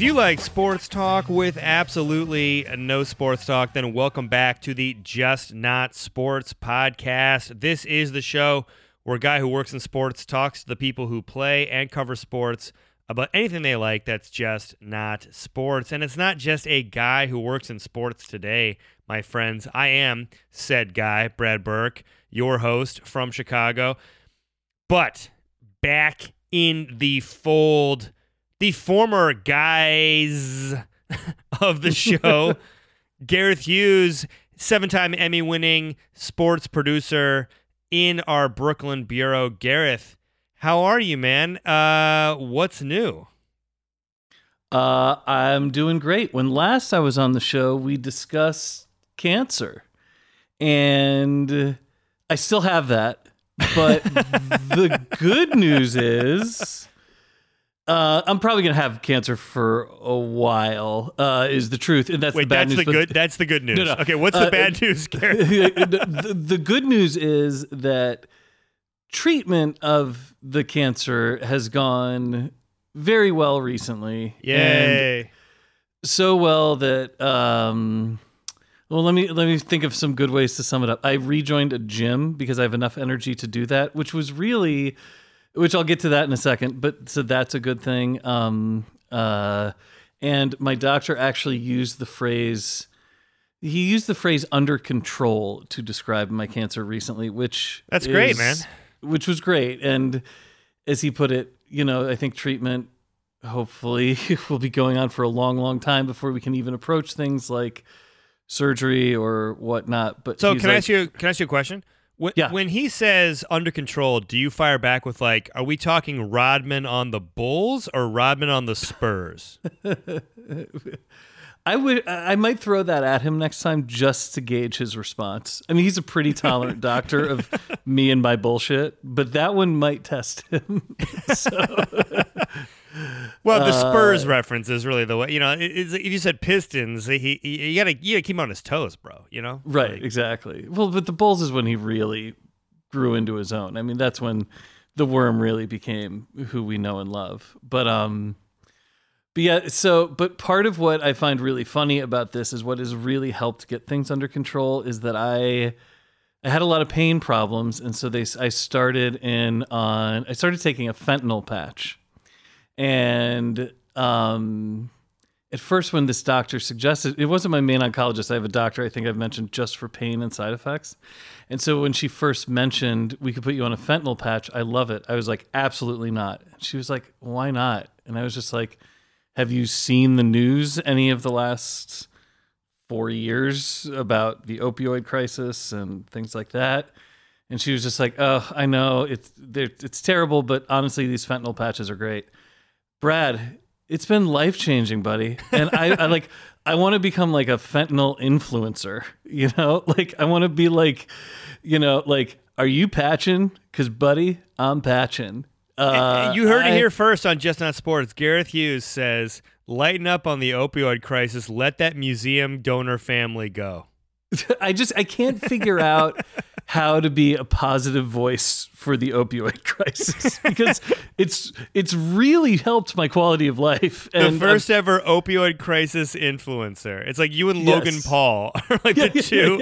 If you like sports talk with absolutely no sports talk, then welcome back to the Just Not Sports podcast. This is the show where a guy who works in sports talks to the people who play and cover sports about anything they like that's just not sports. And it's not just a guy who works in sports today, my friends. I am said guy, Brad Burke, your host from Chicago. But back in the fold, the former guys of the show, Gareth Hughes, seven time Emmy winning sports producer in our Brooklyn Bureau. Gareth, how are you, man? Uh, what's new? Uh, I'm doing great. When last I was on the show, we discussed cancer, and I still have that. But the good news is, uh, I'm probably gonna have cancer for a while. Uh, is the truth, and that's Wait, the bad that's news. the good. That's the good news. No, no. Okay, what's the Uh, bad news, the, the- good news is that treatment of the cancer has gone very well recently. And Yay! so well that um well let me let me think of some good ways to sum it up. I rejoined a gym because I have enough energy to do that, which was really which I'll get to that in a second, but so that's a good thing. Um uh and my doctor actually used the phrase he used the phrase under control to describe my cancer recently, which That's great, man. Which was great. And as he put it, you know, I think treatment hopefully will be going on for a long, long time before we can even approach things like surgery or whatnot. But So can I ask you? Can I ask you a question? When, Yeah. when he says under control, do you fire back with like, are we talking Rodman on the Bulls or Rodman on the Spurs? I would, I might throw that at him next time just to gauge his response. I mean, he's a pretty tolerant doctor of me and my bullshit, but that one might test him. so, Well, the Uh, Spurs reference is really the way. You know, if you said Pistons, he, he you gotta you gotta keep him on his toes, bro. You know, right, Like, exactly. Well, but the Bulls is when he really grew into his own. I mean, that's when the worm really became who we know and love. But um but yeah, so but part of what I find really funny about this is what has really helped get things under control is that I I had a lot of pain problems and so they I started in on I started taking a fentanyl patch. And um at first when this doctor suggested it wasn't my main oncologist. I have a doctor i think i've mentioned just for pain and side effects. And so when she first mentioned we could put you on a fentanyl patch i love it. I was like absolutely not. She was like why not? And i was just like have you seen the news any of the last four years about the opioid crisis and things like that? And she was just like oh i know it's it's terrible but honestly these fentanyl patches are great brad it's been life changing, buddy. And I, I like I want to become like a fentanyl influencer, you know? Like I want to be like, you know, like, are you patching? Cause buddy, I'm patching. Uh, you heard I- it here first on Just Not Sports. Gareth Hughes says, "Lighten up on the opioid crisis. Let that museum donor family go." I just I can't figure out how to be a positive voice for the opioid crisis because it's it's really helped my quality of life. The And uh, first ever opioid crisis influencer. It's like you and Yes. Logan Paul are like Yeah, the two,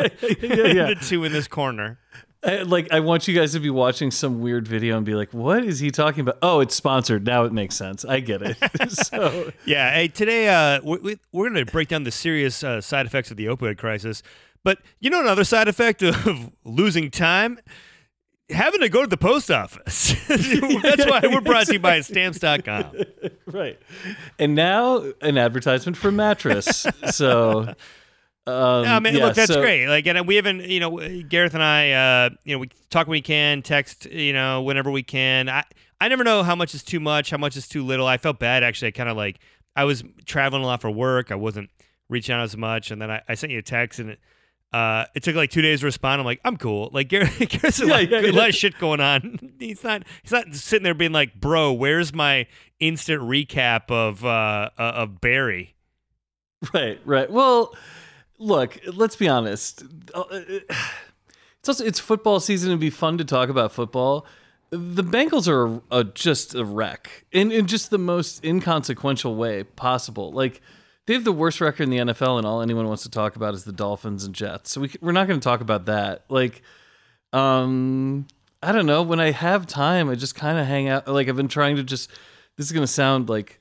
yeah, yeah, the two in this corner. I, like I want you guys to be watching some weird video and be like, "What is he talking about?" Oh, it's sponsored. Now it makes sense. I get it. so Yeah. Hey, today uh, we, we, we're going to break down the serious uh, side effects of the opioid crisis. But you know another side effect of losing time? Having to go to the post office. That's why we're brought to you by stamps.com. right, and now an advertisement for mattress. so. Um, I mean, yeah, look, that's so- great. Like, and we haven't, you know, Gareth and I, uh, you know, we talk when we can, text, you know, whenever we can. I, I never know how much is too much, how much is too little. I felt bad actually. I kind of like, I was traveling a lot for work. I wasn't reaching out as much, and then I, I sent you a text, and it, uh, it took like two days to respond. I'm like, I'm cool. Like, Gareth, Gareth's a, Yeah, lot, yeah, a lot of shit going on. He's not, he's not sitting there being like, bro, where's my instant recap of uh, uh of Barry? Right, right. Well, look, let's be honest. Uh, It's also it's football season. It'd be fun to talk about football, the Bengals are a, a, just a wreck in, in just the most inconsequential way possible. Like they have the worst record in the NFL, and all anyone wants to talk about is the Dolphins and Jets. So we we're not going to talk about that. Like, um, I don't know. When I have time, I just kind of hang out. Like I've been trying to just. This is going to sound like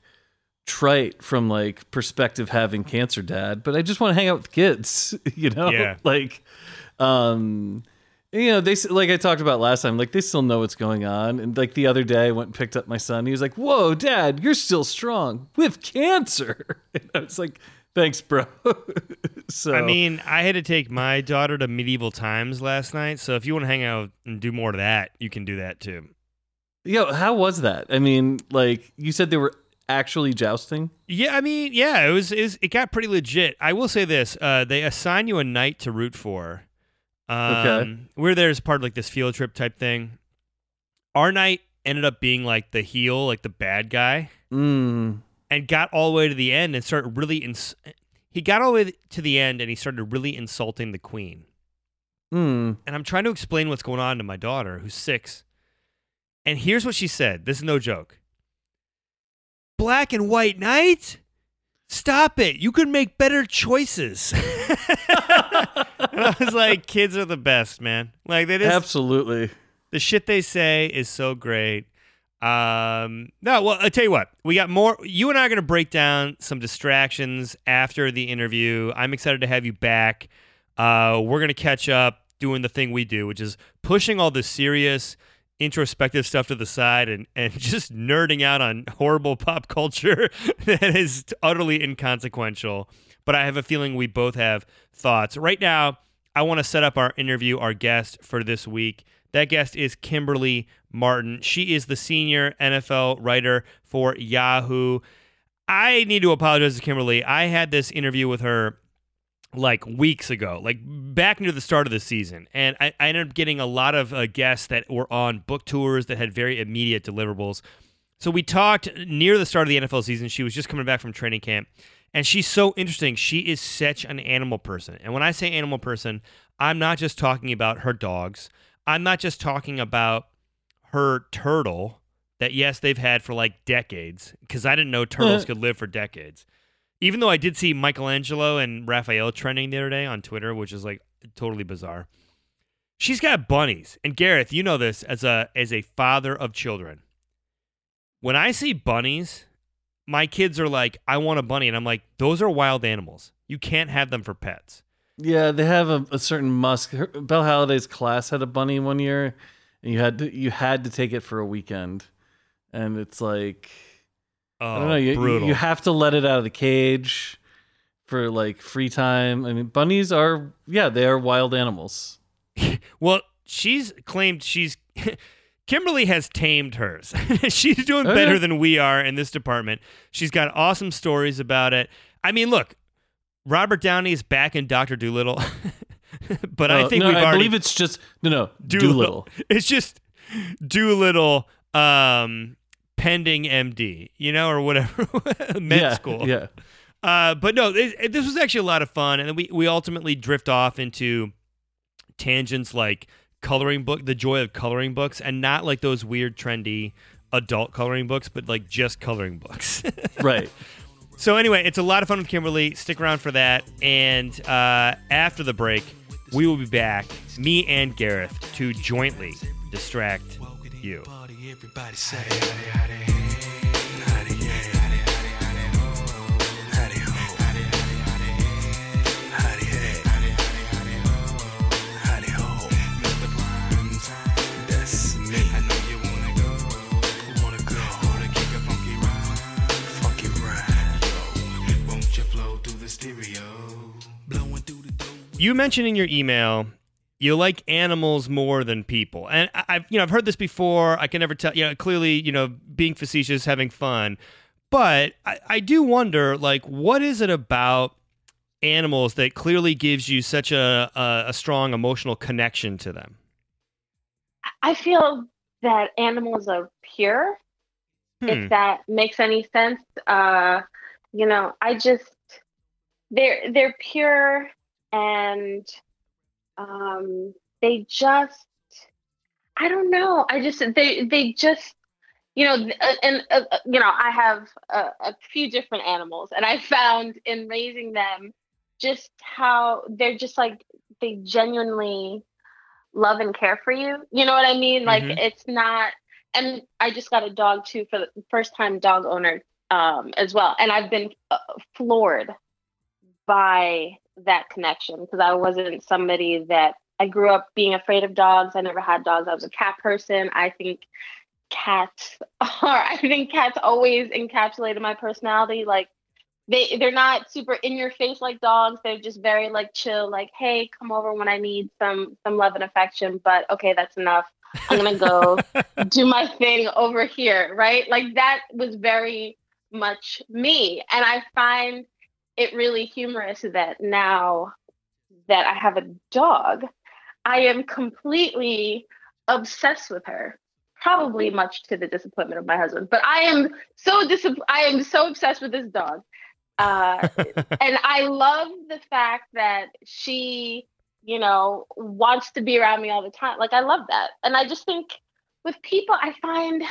trite from like perspective having cancer dad, but I just want to hang out with kids. You know, yeah. like, um you know, they like I talked about last time, like they still know what's going on. And like the other day, I went and picked up my son. He was like, "Whoa, Dad, you're still strong with cancer." And I was like, "Thanks, bro." so I mean, I had to take my daughter to medieval times last night. So if you want to hang out and do more of that, you can do that too. Yo, how was that? I mean, like you said, they were actually jousting. Yeah, I mean, yeah, it was. It, was, it got pretty legit. I will say this: uh, they assign you a knight to root for um, okay. We're there as part of like this field trip type thing. Our knight ended up being like the heel, like the bad guy, mm. and got all the way to the end and started really. Ins- he got all the way to the end and he started really insulting the queen. Mm. And I'm trying to explain what's going on to my daughter, who's six. And here's what she said. This is no joke. Black and white knight? Stop it. You could make better choices. I was like, kids are the best, man. Like they just Absolutely. The shit they say is so great. Um no, well, I tell you what, we got more you and I are gonna break down some distractions after the interview. I'm excited to have you back. Uh we're gonna catch up doing the thing we do, which is pushing all the serious introspective stuff to the side and, and just nerding out on horrible pop culture that is utterly inconsequential. But I have a feeling we both have thoughts. Right now, I want to set up our interview, our guest for this week. That guest is Kimberly Martin. She is the senior NFL writer for Yahoo. I need to apologize to Kimberly. I had this interview with her like weeks ago, like back near the start of the season. And I, I ended up getting a lot of uh, guests that were on book tours that had very immediate deliverables. So we talked near the start of the NFL season. She was just coming back from training camp. And she's so interesting. She is such an animal person. And when I say animal person, I'm not just talking about her dogs. I'm not just talking about her turtle that, yes, they've had for like decades, because I didn't know turtles could live for decades even though I did see Michelangelo and Raphael trending the other day on Twitter, which is like totally bizarre. She's got bunnies. And Gareth, you know this as a as a father of children. When I see bunnies, my kids are like, I want a bunny. And I'm like, those are wild animals. You can't have them for pets. Yeah, they have a, a certain musk. Belle Halliday's class had a bunny one year, and you had to you had to take it for a weekend. And it's like Oh, I don't know. You, brutal. you have to let it out of the cage for like free time. I mean, bunnies are yeah, they are wild animals. well, she's claimed she's Kimberly has tamed hers. she's doing Oh, better yeah. than we are in this department. She's got awesome stories about it. I mean, look, Robert Downey is back in Doctor Dolittle, but I think no, we've I already believe it's just no, no Dolittle. Dolittle. It's just Dolittle, um, pending MD, you know, or whatever, med yeah, school. Yeah, Uh, but no, it, it- this was actually a lot of fun, and then we we ultimately drift off into tangents like coloring book, the joy of coloring books, and not like those weird trendy adult coloring books, but like just coloring books. right. so anyway, it's a lot of fun with Kimberly. Stick around for that, and uh, after the break, we will be back, me and Gareth, to jointly distract you. Everybody say, howdy, howdy, you mentioned in your email you like animals more than people and I- i've you know i've heard this before i can never tell you know clearly you know being facetious having fun but i, I do wonder like what is it about animals that clearly gives you such a, a, a strong emotional connection to them I feel that animals are pure, Hmm. if that makes any sense. Uh, you know, I just they're they're pure and um, they just I don't know. I just they they just you know uh, and uh, uh, you know I have a, a few different animals, and I found in raising them just how they're just like they genuinely love and care for you. You know what I mean? Like Mhm. it's not. And I just got a dog too for the first time dog owner um, as well, and I've been uh, floored by that connection because I wasn't somebody that I grew up being afraid of dogs. I never had dogs. I was a cat person. I think cats are I think cats always encapsulated my personality. Like they they're not super in your face like dogs. They're just very like chill, like, hey, come over when I need some some love and affection. But okay, that's enough. I'm gonna go do my thing over here, right? Like that was very much me. And I find it really humorous that now that I have a dog, I am completely obsessed with her. Probably much to the disappointment of my husband, but I am so dis- I am so obsessed with this dog. Uh, and I love the fact that she, you know, wants to be around me all the time. Like I love that. And I just think with people, I find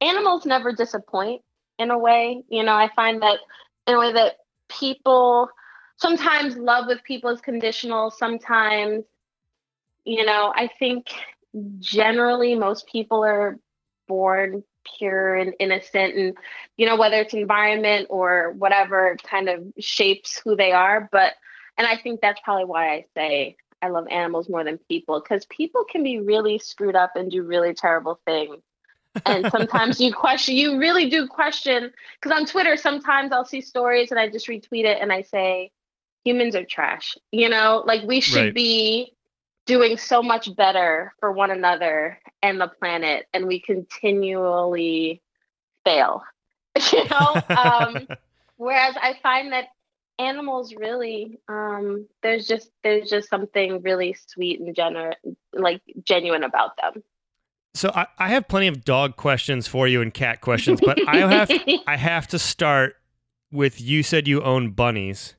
animals never disappoint in a way. You know, I find that in a way that people sometimes love with people is conditional. Sometimes, you know, I think generally most people are born pure and innocent and you know whether it's environment or whatever kind of shapes who they are but and i think that's probably why i say i love animals more than people because people can be really screwed up and do really terrible things and sometimes you question you really do question because on twitter sometimes i'll see stories and i just retweet it and i say humans are trash you know? Like we should Right. be doing so much better for one another and the planet and we continually fail you know? Um whereas i find that animals really um there's just there's just something really sweet and gener- like genuine about them so I, I have plenty of dog questions for you and cat questions, but I have I have to start with you said you own bunnies.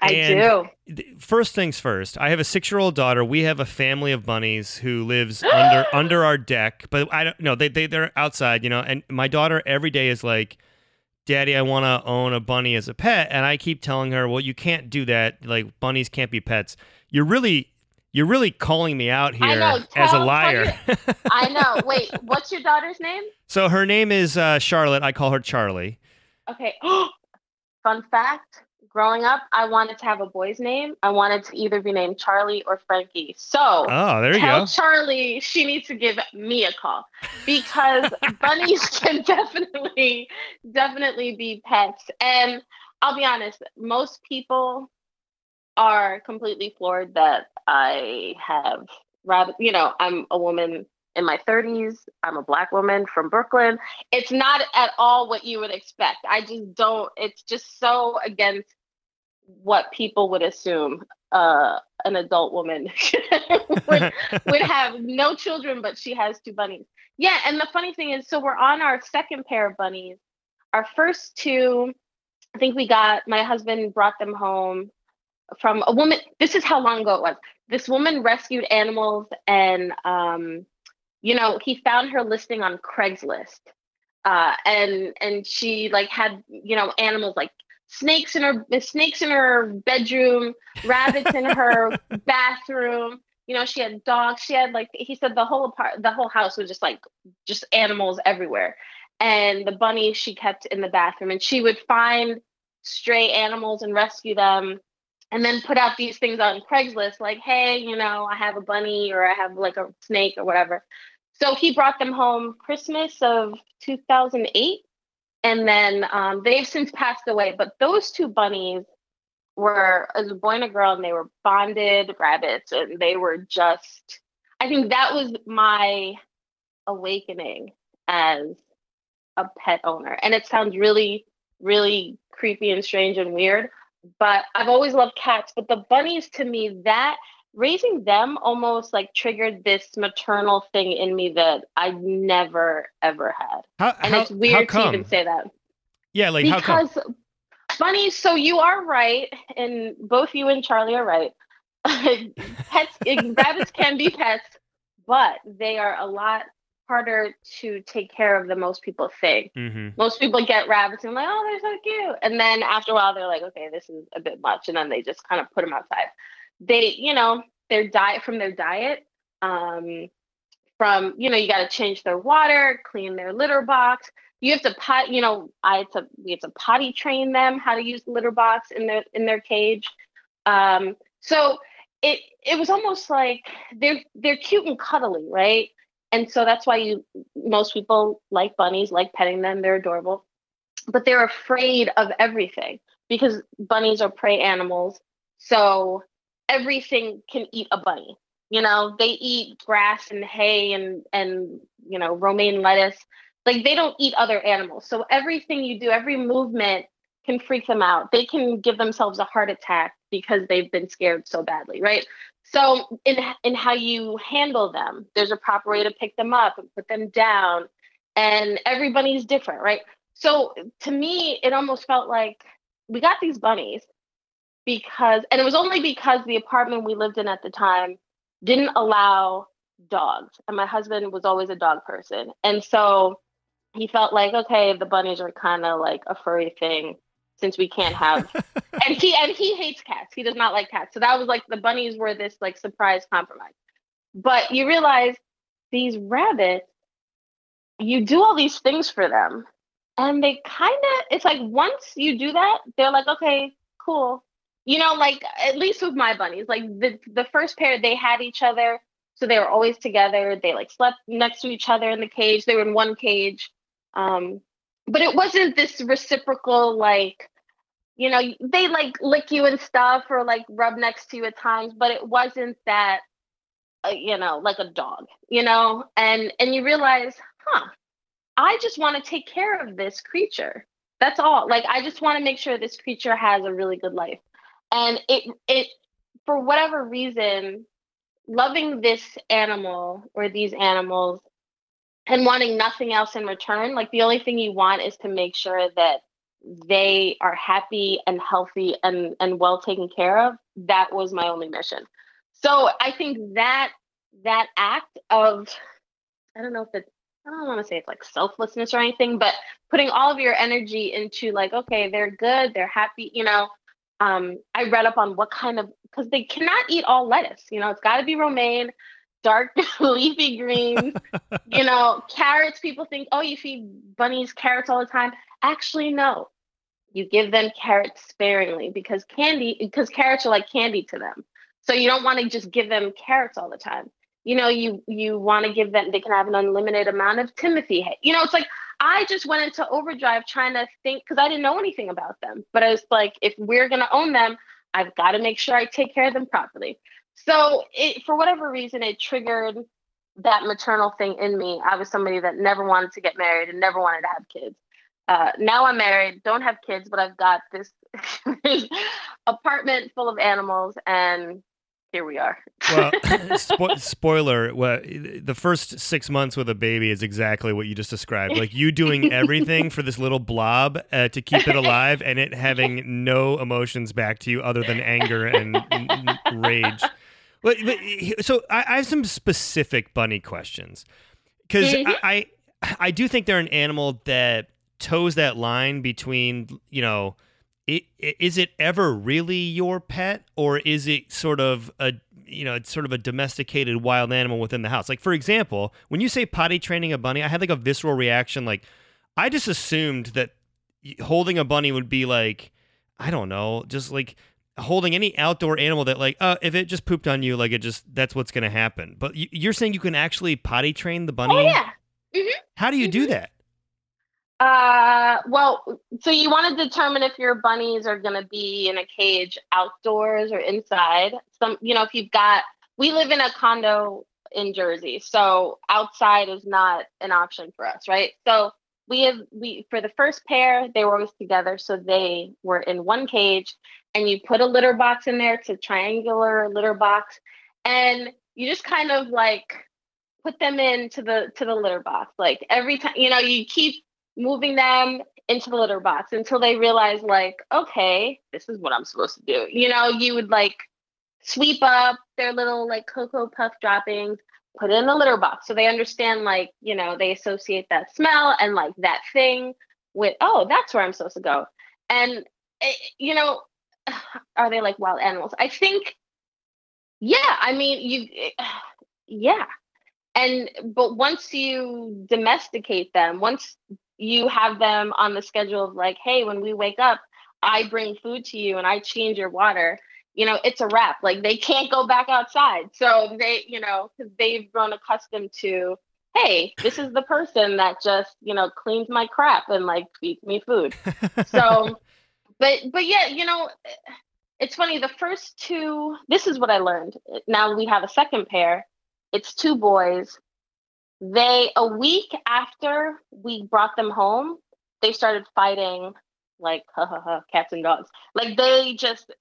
I And do. First things first. I have a six-year-old daughter. We have a family of bunnies who lives under under our deck, but I don't know. They they they're outside, you know. And my daughter every day is like, "Daddy, I want to own a bunny as a pet," and I keep telling her, "Well, you can't do that. Like bunnies can't be pets." You're really you're really calling me out here know. as a liar. I know. Wait, what's your daughter's name? so her name is uh, Charlotte. I call her Charlie. Okay. Fun fact. Growing up, I wanted to have a boy's name. I wanted to either be named Charlie or Frankie. So Oh, there you tell go. Charlie she needs to give me a call because bunnies can definitely, definitely be pets. And I'll be honest, most people are completely floored that I have rabbit. You know, I'm a woman in my 30s. I'm a black woman from Brooklyn. It's not at all what you would expect. I just don't. It's just so against what people would assume uh, an adult woman would, would have no children, but she has two bunnies. Yeah, and the funny thing is, so we're on our second pair of bunnies. Our first two, I think we got my husband brought them home from a woman. This is how long ago it was. This woman rescued animals, and um, you know, he found her listing on Craigslist, uh, and and she like had you know animals like snakes in her snakes in her bedroom, rabbits in her bathroom. You know, she had dogs. She had like he said the whole apart the whole house was just like just animals everywhere. And the bunny she kept in the bathroom, and she would find stray animals and rescue them, and then put out these things on Craigslist, like, "Hey, you know, I have a bunny, or I have like a snake, or whatever." So he brought them home Christmas of 2008, and then um, they've since passed away. But those two bunnies were as a boy and a girl, and they were bonded rabbits, and they were just. I think that was my awakening as a pet owner, and it sounds really, really creepy and strange and weird. But I've always loved cats. But the bunnies, to me, that raising them almost like triggered this maternal thing in me that I never ever had. How, And how, it's weird to even say that Yeah, like how come? because bunnies. So you are right, and both you and Charlie are right. pets, rabbits can be pets, but they are a lot harder to take care of than most people think. Mm-hmm. Most people get rabbits and like, oh, they're so cute, and then after a while, they're like, okay, this is a bit much, and then they just kind of put them outside. They, you know, their diet from their diet. Um, from you know, you got to change their water, clean their litter box. You have to pot, you know, I have to we have to potty train them how to use the litter box in their in their cage. Um, so it it was almost like they're they're cute and cuddly, right? And so that's why you most people like bunnies, like petting them, they're adorable. But they're afraid of everything because bunnies are prey animals. So everything can eat a bunny. You know, they eat grass and hay and and you know, romaine lettuce. Like they don't eat other animals. So everything you do, every movement can freak them out. They can give themselves a heart attack because they've been scared so badly, right? So in in how you handle them, there's a proper way to pick them up and put them down, and everybody's different, right? So to me, it almost felt like we got these bunnies because, and it was only because the apartment we lived in at the time didn't allow dogs, and my husband was always a dog person, and so he felt like okay, the bunnies are kind of like a furry thing since we can't have and he and he hates cats. He does not like cats. So that was like the bunnies were this like surprise compromise. But you realize these rabbits, you do all these things for them, and they kind of it's like once you do that, they're like, okay, cool. You know, like at least with my bunnies, like the the first pair, they had each other, so they were always together. They like slept next to each other in the cage. They were in one cage. Um, but it wasn't this reciprocal like you know they like lick you and stuff or like rub next to you at times but it wasn't that uh, you know like a dog you know? And and you realize huh i just want to take care of this creature. That's all. Like i just want to make sure this creature has a really good life. And it it for whatever reason loving this animal or these animals and wanting nothing else in return like the only thing you want is to make sure that they are happy and healthy and and well taken care of. That was my only mission. So i think that that act of i don't know if it's i don't want to say it's like selflessness or anything but putting all of your energy into like okay they're good they're happy you know um i read up on what kind of because they cannot eat all lettuce you know it's got to be romaine dark leafy greens. You know carrots people think oh you feed bunnies carrots all the time. Actually no. You give them carrots sparingly because candy because carrots are like candy to them. So you don't want to just give them carrots all the time. You know you you want to give them they can have an unlimited amount of timothy hay. You know it's like i just went into overdrive trying to think because i didn't know anything about them. But i was like if we're going to own them i've got to make sure i take care of them properly so it for whatever reason it triggered that maternal thing in me i was somebody that never wanted to get married and never wanted to have kids uh, now I'm married, don't have kids, but I've got this, apartment full of animals, and here we are. well, spo- spoiler: well, the first six months with a baby is exactly what you just described. Like you doing everything for this little blob uh, to keep it alive, and it having no emotions back to you other than anger and n- rage. But, but, so I, I have some specific bunny questions. Because Mhm. I, I I do think they're an animal that toes that line between you know it, is it ever really your pet? Or is it sort of a you know it's sort of a domesticated wild animal within the house? Like for example when you say potty training a bunny i had like a visceral reaction like i just assumed that holding a bunny would be like i don't know just like holding any outdoor animal that like uh if it just pooped on you like it just that's what's gonna happen but y- you're saying you can actually potty train the bunny oh yeah how do you do that Uh, well, so you want to determine if your bunnies are going to be in a cage outdoors or inside. Some, you know, if you've got, we live in a condo in Jersey, so outside is not an option for us, right? So we have, we, for the first pair, they were always together. So they were in one cage and you put a litter box in there. It's a triangular litter box. And you just kind of like put them into the, to the litter box. Like every time, you know, you keep moving them into the litter box until they realize like okay this is what i'm supposed to do you know you would like sweep up their little like cocoa puff droppings put it in the litter box so they understand like you know they associate that smell and like that thing with oh that's where i'm supposed to go and eh, you know are they like wild animals? I think yeah i mean you yeah. And but once you domesticate them once you have them on the schedule of like hey when we wake up i bring food to you and i change your water you know it's a wrap. Like they can't go back outside. So they you know because they've grown accustomed to hey this is the person that just you know cleans my crap and like feeds me food. So but but yeah you know it's funny the first two this is what i learned now we have a second pair it's two boys. They a week after we brought them home they started fighting like ha ha ha cats and dogs. Like they just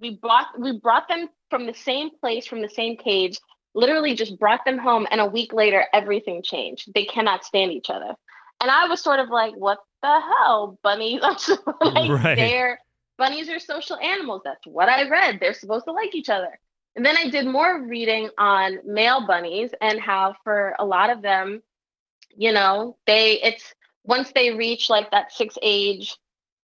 we brought we brought them from the same place from the same cage literally just brought them home and a week later everything changed. They cannot stand each other. And i was sort of like what the hell bunnies like Right. they're bunnies are social animals that's what i read they're supposed to like each other and then i did more reading on male bunnies and how for a lot of them you know they it's once they reach like that six age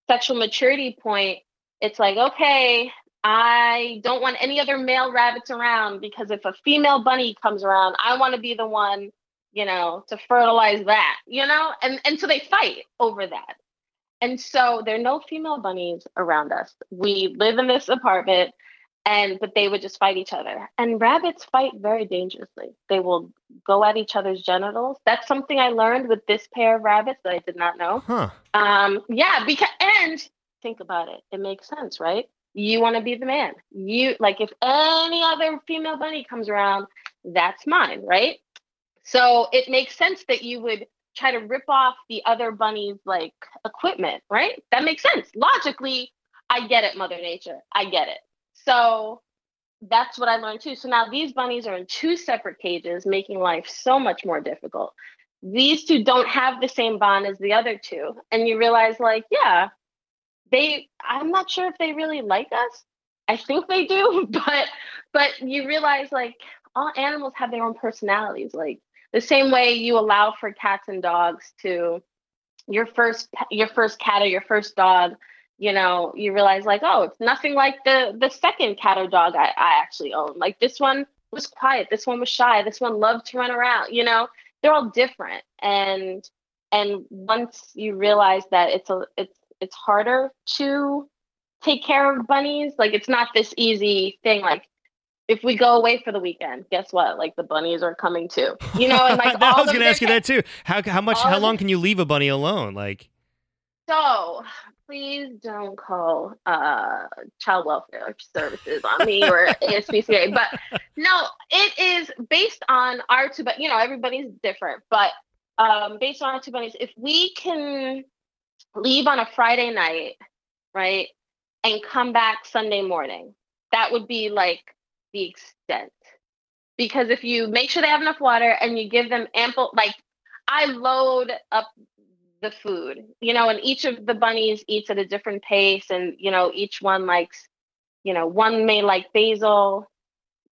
sexual maturity point it's like okay I don't want any other male rabbits around because if a female bunny comes around, I want to be the one, you know, to fertilize that, you know? And and so they fight over that. And so there are no female bunnies around us. We live in this apartment and but they would just fight each other. And rabbits fight very dangerously. They will go at each other's genitals. That's something I learned with this pair of rabbits that I did not know. Huh. Um, yeah, because and think about it. It makes sense, right? You want to be the man. You like if any other female bunny comes around, that's mine, right? So it makes sense that you would try to rip off the other bunny's like equipment, right? That makes sense. Logically, I get it, Mother Nature. I get it. So that's what I learned too. So now these bunnies are in two separate cages, making life so much more difficult. These two don't have the same bond as the other two. And you realize, like, yeah, they, I'm not sure if they really like us. I think they do, but, but you realize, like, all animals have their own personalities. Like, the same way you allow for cats and dogs to, your first, your first cat or your first dog you know, you realize like, oh, it's nothing like the the second cat or dog I, I actually own. Like this one was quiet, this one was shy, this one loved to run around, you know, they're all different. And and once you realize that it's a it's it's harder to take care of bunnies, like it's not this easy thing. Like if we go away for the weekend, guess what? Like the bunnies are coming too. You know, and like I was going to ask you that too. How how much how long can you leave a bunny alone? Like So please don't call uh, child welfare services on me or ASPCA. But no, it is based on our two, but you know, everybody's different. But um, based on our two bunnies, if we can leave on a Friday night, right, and come back Sunday morning, that would be like the extent. Because if you make sure they have enough water and you give them ample, like I load up the food, you know, and each of the bunnies eats at a different pace, and you know, each one likes, you know, one may like basil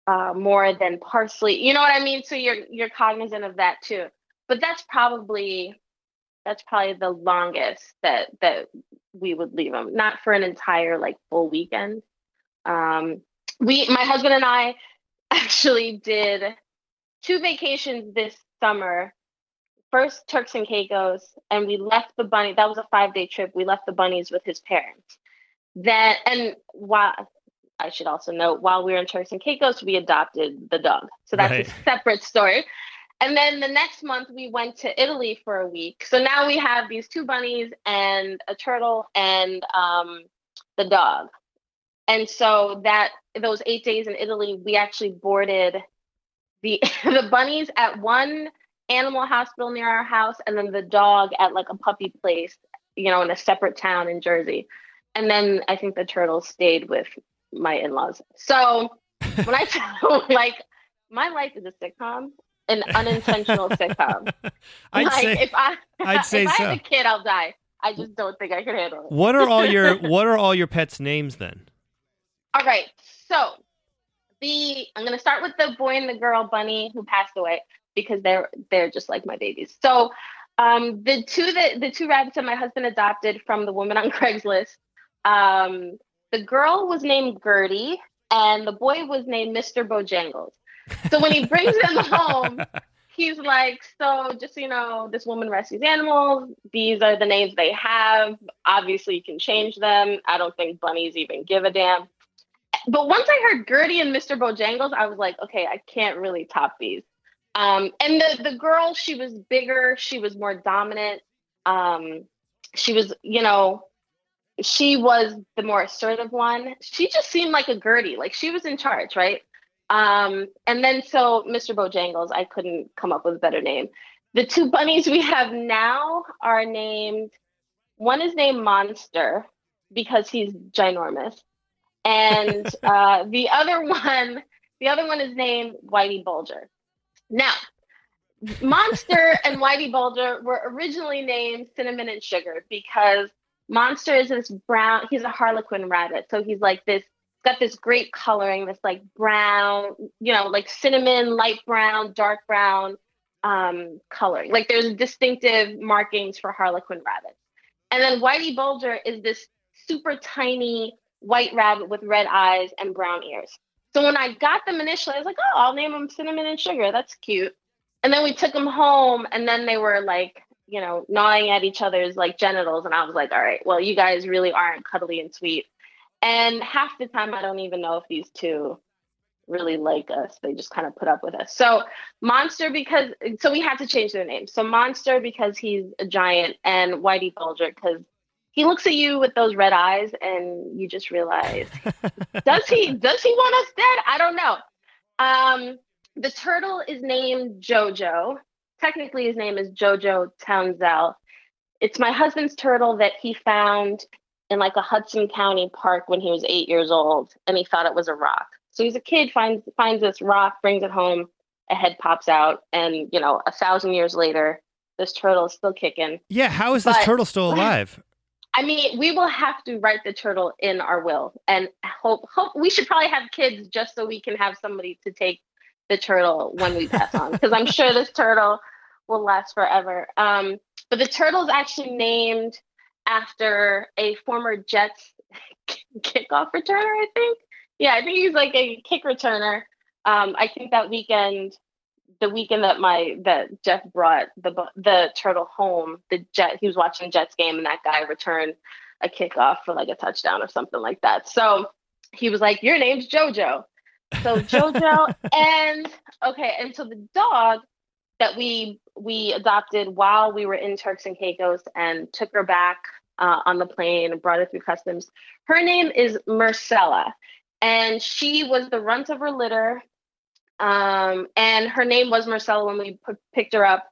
uh, more than parsley. You know what I mean? So you're you're cognizant of that too. But that's probably that's probably the longest that that we would leave them, not for an entire like full weekend. Um, we, my husband and I, actually did two vacations this summer first Turks and Caicos, and we left the bunny. That was a five day trip. We left the bunnies with his parents. Then, and while I should also note, while we were in Turks and Caicos, we adopted the dog. So that's Right. a separate story. And then the next month, we went to Italy for a week. So now we have these two bunnies and a turtle and um, the dog. And so that those eight days in Italy, we actually boarded the the bunnies at one animal hospital near our house and then the dog at like a puppy place you know in a separate town in jersey. And then i think the turtles stayed with my in-laws. So when i tell like my life is a sitcom an unintentional sitcom. I'd like say if i I'd say if i have a kid i'll die. I just don't think i could handle it. What are all your what are all your pets' names then? All right so the I'm gonna start with the boy and the girl bunny who passed away because they're they're just like my babies. So um, the two that the two rabbits that my husband adopted from the woman on Craigslist, um, the girl was named Gertie and the boy was named Mr. Bojangles. So when he brings them home, he's like, so just so you know, this woman rescues animals. These are the names they have. Obviously, you can change them. I don't think bunnies even give a damn. But once I heard Gertie and Mr. Bojangles, I was like, okay, I can't really top these. Um, and the the girl, she was bigger, she was more dominant. Um, she was, you know, she was the more assertive one. She just seemed like a Gertie, like she was in charge, right? Um, and then so Mr. Bojangles, I couldn't come up with a better name. The two bunnies we have now are named. One is named Monster because he's ginormous, and uh, the other one, the other one is named Whitey Bulger. Now, Monster and Whitey Bulger were originally named Cinnamon and Sugar because Monster is this brown, he's a harlequin rabbit. So he's like this, got this great coloring, this like brown, you know, like cinnamon, light brown, dark brown um, coloring. Like there's distinctive markings for harlequin rabbits. And then Whitey Bulger is this super tiny white rabbit with red eyes and brown ears. So when I got them initially, I was like, oh, I'll name them Cinnamon and Sugar. That's cute. And then we took them home, and then they were like, you know, gnawing at each other's like genitals. And I was like, all right, well, you guys really aren't cuddly and sweet. And half the time, I don't even know if these two really like us. They just kind of put up with us. So Monster because so we had to change their name. So Monster because he's a giant, and Whitey Bulger because he looks at you with those red eyes, and you just realize does he does he want us dead? I don't know. Um, the turtle is named Jojo. Technically, his name is Jojo Townsell. It's my husband's turtle that he found in like a Hudson County park when he was eight years old, and he thought it was a rock. So he's a kid, finds finds this rock, brings it home, a head pops out, and you know, a thousand years later, this turtle is still kicking. Yeah, how is this But- turtle still alive? I mean, we will have to write the turtle in our will, and hope hope we should probably have kids just so we can have somebody to take the turtle when we pass on, because I'm sure this turtle will last forever. Um, but the turtle is actually named after a former Jets kickoff returner, I think. Yeah, I think he's like a kick returner. Um, I think that weekend, the weekend that my that Jeff brought the the turtle home, the Jet he was watching the Jets game and that guy returned a kickoff for like a touchdown or something like that. So he was like, "Your name's JoJo." So JoJo and okay, and so the dog that we we adopted while we were in Turks and Caicos and took her back uh, on the plane and brought her through customs. Her name is Marcella, and she was the runt of her litter. Um, and her name was Marcella when we p- picked her up.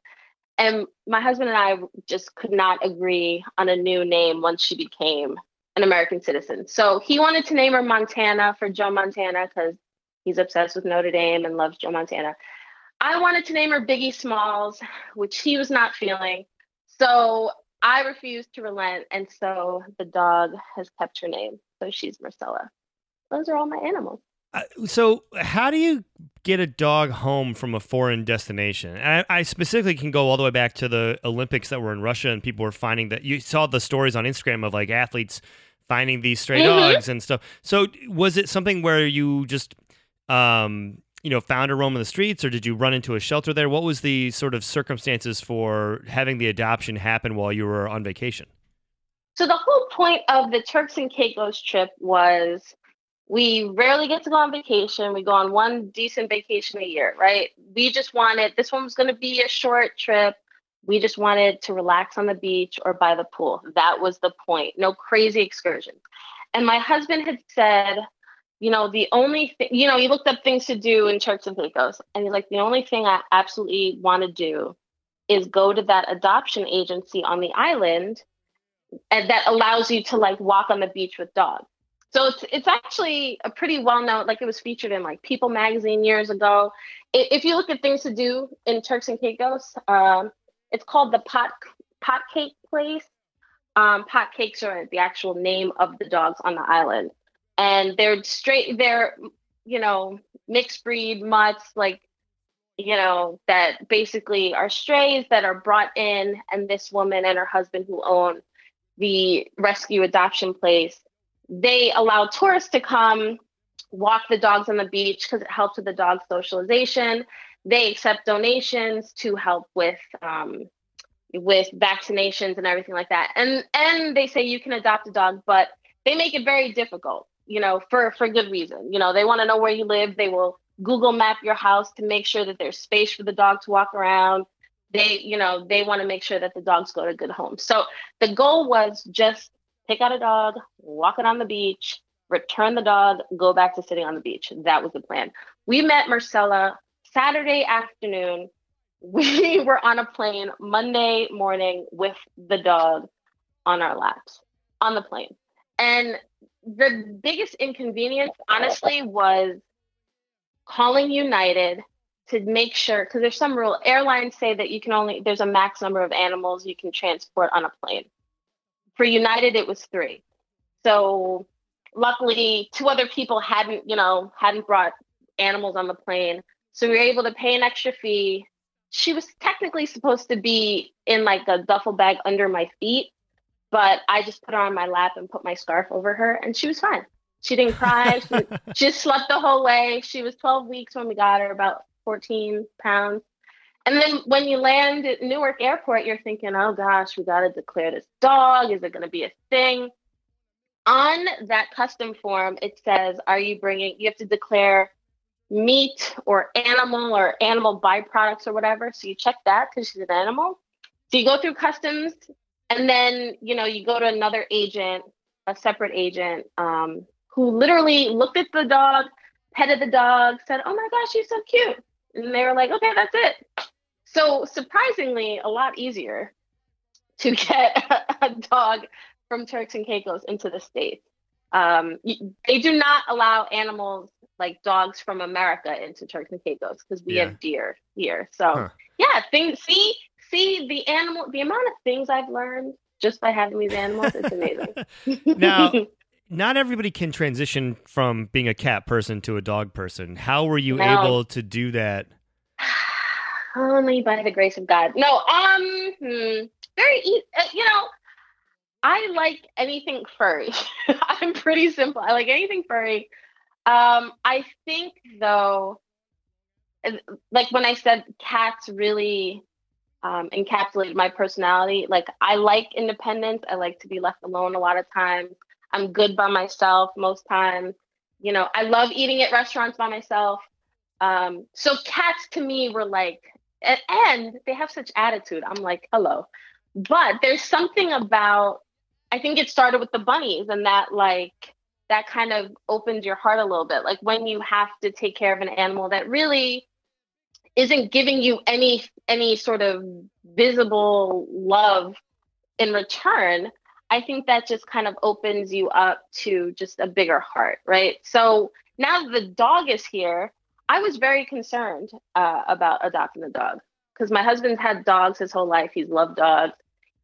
And my husband and I just could not agree on a new name once she became an American citizen. So he wanted to name her Montana for Joe Montana because he's obsessed with Notre Dame and loves Joe Montana. I wanted to name her Biggie Smalls, which he was not feeling. So I refused to relent. And so the dog has kept her name. So she's Marcella. Those are all my animals. So, how do you get a dog home from a foreign destination? I, I specifically can go all the way back to the Olympics that were in Russia, and people were finding that you saw the stories on Instagram of like athletes finding these stray Mhm. dogs and stuff. So, was it something where you just, um, you know, found a roam in the streets, or did you run into a shelter there? What was the sort of circumstances for having the adoption happen while you were on vacation? So the whole point of the Turks and Caicos trip was we rarely get to go on vacation. We go on one decent vacation a year, right? We just wanted this one was going to be a short trip. We just wanted to relax on the beach or by the pool. That was the point. No crazy excursions. And my husband had said, you know, the only thing, you know, he looked up things to do in Turks and Caicos, and he's like, the only thing I absolutely want to do is go to that adoption agency on the island and that allows you to like walk on the beach with dogs. So it's it's actually a pretty well known like it was featured in like People magazine years ago. If you look at things to do in Turks and Caicos, um, it's called the pot pot cake place. Um, pot cakes are the actual name of the dogs on the island, and they're straight. They're you know mixed breed mutts, like you know, that basically are strays that are brought in, and this woman and her husband who own the rescue adoption place, they allow tourists to come walk the dogs on the beach because it helps with the dog socialization. They accept donations to help with um, with vaccinations and everything like that. And and they say you can adopt a dog, but they make it very difficult, you know, for for good reason. You know, they want to know where you live. They will Google map your house to make sure that there's space for the dog to walk around. They, you know, they want to make sure that the dogs go to good homes. So the goal was just pick out a dog, walk it on the beach, return the dog, go back to sitting on the beach. That was the plan. We met Marcella Saturday afternoon. We were on a plane Monday morning with the dog on our laps on the plane. And the biggest inconvenience, honestly, was calling United to make sure because there's some rule airlines say that you can only there's a max number of animals you can transport on a plane. For United it was 3. So luckily two other people hadn't, you know, hadn't brought animals on the plane. So we were able to pay an extra fee. She was technically supposed to be in like a duffel bag under my feet, but I just put her on my lap and put my scarf over her and she was fine. She didn't cry. she, she just slept the whole way. She was 12 weeks when we got her, about 14 pounds. And then when you land at Newark Airport, you're thinking, oh gosh, we got to declare this dog. Is it going to be a thing? On that custom form, it says, are you bringing, you have to declare meat or animal or animal byproducts or whatever. So you check that because she's an animal. So you go through customs and then, you know, you go to another agent, a separate agent, um, who literally looked at the dog, petted the dog, said, Oh my gosh, she's so cute. And they were like, Okay, that's it. So, surprisingly, a lot easier to get a dog from Turks and Caicos into the States. Um, they do not allow animals like dogs from America into Turks and Caicos because we Yeah. have deer here. So, Huh. yeah, things, see, see the animal, the amount of things I've learned just by having these animals, it's amazing. Now, not everybody can transition from being a cat person to a dog person. How were you No. able to do that? Only by the grace of God. No, um, hmm, very, uh, you know, I like anything furry. I'm pretty simple. I like anything furry. Um, I think though, like when I said cats really um, encapsulate my personality. Like I like independence. I like to be left alone a lot of times. I'm good by myself most times. You know, I love eating at restaurants by myself. Um, so cats to me were like, and, and they have such attitude. I'm like, hello. But there's something about, I think it started with the bunnies and that like, that kind of opened your heart a little bit. Like when you have to take care of an animal that really isn't giving you any any sort of visible love in return, I think that just kind of opens you up to just a bigger heart, right? So now the dog is here, I was very concerned uh, about adopting a dog because my husband's had dogs his whole life. He's loved dogs.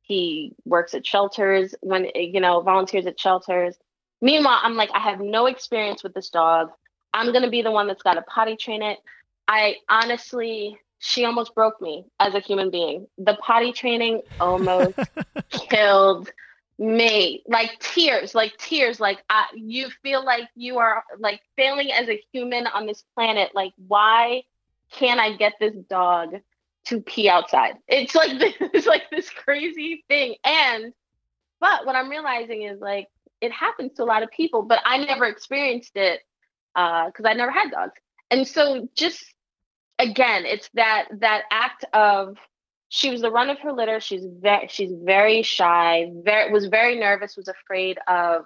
He works at shelters when you know volunteers at shelters. Meanwhile, I'm like, I have no experience with this dog. I'm gonna be the one that's got to potty train it. I honestly, she almost broke me as a human being. The potty training almost killed me. Like tears, like tears. Like I, you feel like you are like failing as a human on this planet. Like why can't I get this dog to pee outside? It's like this, it's like this crazy thing. And but what I'm realizing is like it happens to a lot of people, but I never experienced it uh, because I never had dogs. And so just again, it's that that act of she was the run of her litter. She's very she's very shy, very was very nervous, was afraid of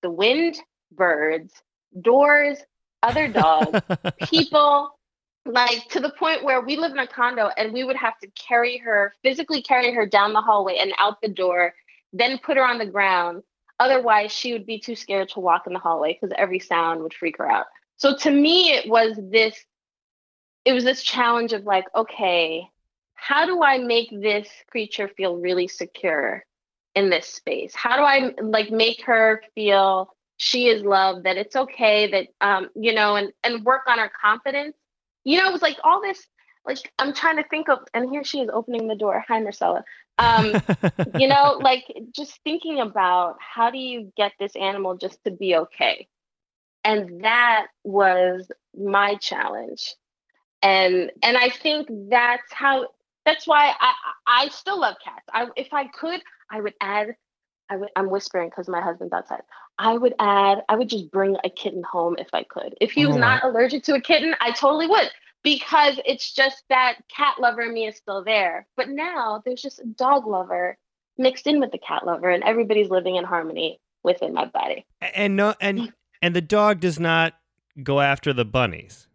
the wind, birds, doors, other dogs, people, like to the point where we live in a condo and we would have to carry her, physically carry her down the hallway and out the door, then put her on the ground. Otherwise, she would be too scared to walk in the hallway because every sound would freak her out. So to me, it was this it was this challenge of like, okay, how do I make this creature feel really secure in this space? How do I like make her feel she is loved, that it's okay, that um, you know, and and work on her confidence. You know, it was like all this. Like I'm trying to think of, and here she is opening the door. Hi, Marcella. Um, you know, like just thinking about how do you get this animal just to be okay, and that was my challenge, and and I think that's how. That's why I I still love cats. I if I could, I would add. I would. I'm whispering because my husband's outside. I would add. I would just bring a kitten home if I could. If he was Oh not allergic to a kitten, I totally would because it's just that cat lover in me is still there. But now there's just a dog lover mixed in with the cat lover, and everybody's living in harmony within my body. and no and and the dog does not go after the bunnies.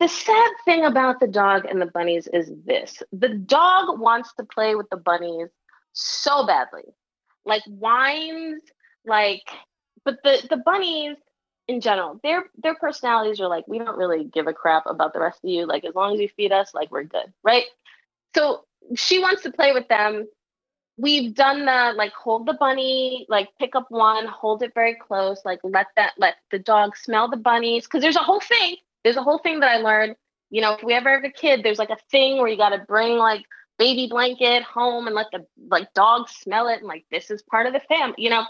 The sad thing about the dog and the bunnies is this the dog wants to play with the bunnies so badly, like whines, like, but the, the bunnies in general, their their personalities are like, we don't really give a crap about the rest of you. Like, as long as you feed us, like, we're good, right? So she wants to play with them. We've done the like hold the bunny, like pick up one, hold it very close, like let that let the dog smell the bunnies. Cause there's a whole thing there's a whole thing that I learned. You know, if we ever have a kid, there's like a thing where you got to bring like baby blanket home and let the like dog smell it, and like this is part of the family. You know,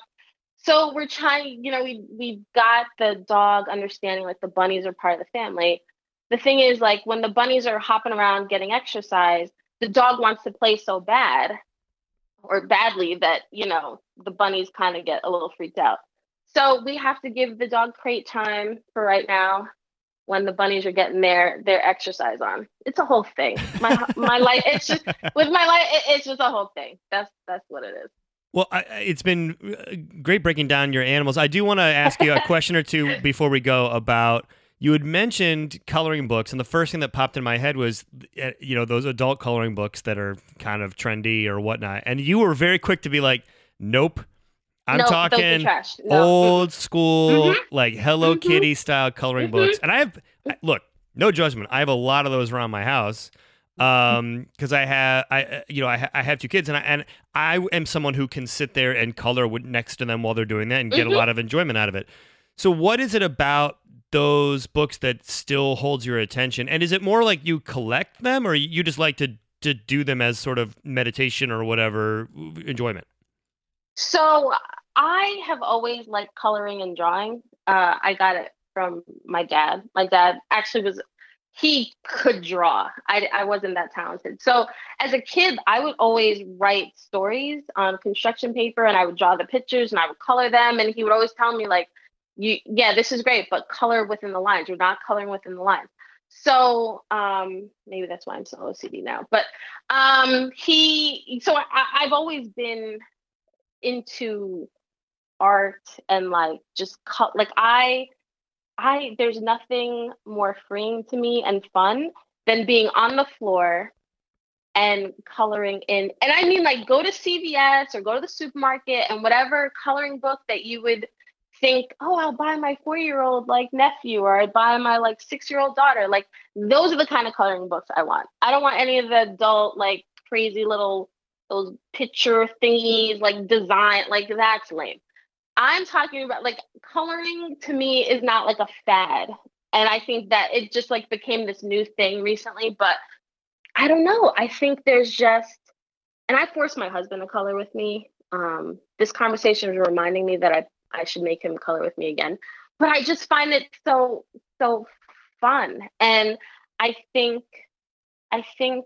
so we're trying. You know, we we've got the dog understanding like the bunnies are part of the family. The thing is, like when the bunnies are hopping around getting exercise, the dog wants to play so bad or badly that you know the bunnies kind of get a little freaked out. So we have to give the dog crate time for right now when the bunnies are getting their their exercise on. It's a whole thing. My my life it's just with my life it, it's just a whole thing. That's that's what it is. Well, I, it's been uh, great breaking down your animals. I do want to ask you a question or two before we go about. You had mentioned coloring books, and the first thing that popped in my head was, uh, you know, those adult coloring books that are kind of trendy or whatnot. And you were very quick to be like, "Nope, I'm no, talking trash. No. old school, Mhm. like Hello Mhm. Kitty style coloring Mhm. books." And I have, look, no judgment. I have a lot of those around my house um because i have i uh, you know I, ha- I have two kids and i and i am someone who can sit there and color next to them while they're doing that and get a Mhm. lot of enjoyment out of it so what is it about those books that still holds your attention and is it more like you collect them or you just like to to do them as sort of meditation or whatever enjoyment So I have always liked coloring and drawing. Uh, I got it from my dad. My dad actually was he could draw. I, I wasn't that talented. So as a kid, I would always write stories on construction paper and I would draw the pictures and I would color them. And he would always tell me like, you, yeah, this is great, but color within the lines. You're not coloring within the lines. So um, maybe that's why I'm so OCD now. But um, he, so I, I've always been into art and like just cut like i i there's nothing more freeing to me and fun than being on the floor and coloring in and i mean like go to cvs or go to the supermarket and whatever coloring book that you would think oh i'll buy my four year old like nephew or i'd buy my like six year old daughter like those are the kind of coloring books i want i don't want any of the adult like crazy little those picture thingies, like design, like that's lame. I'm talking about like coloring to me is not like a fad. And I think that it just like became this new thing recently, but I don't know. I think there's just and I forced my husband to color with me. Um, this conversation is reminding me that I, I should make him color with me again. But I just find it so so fun. And I think I think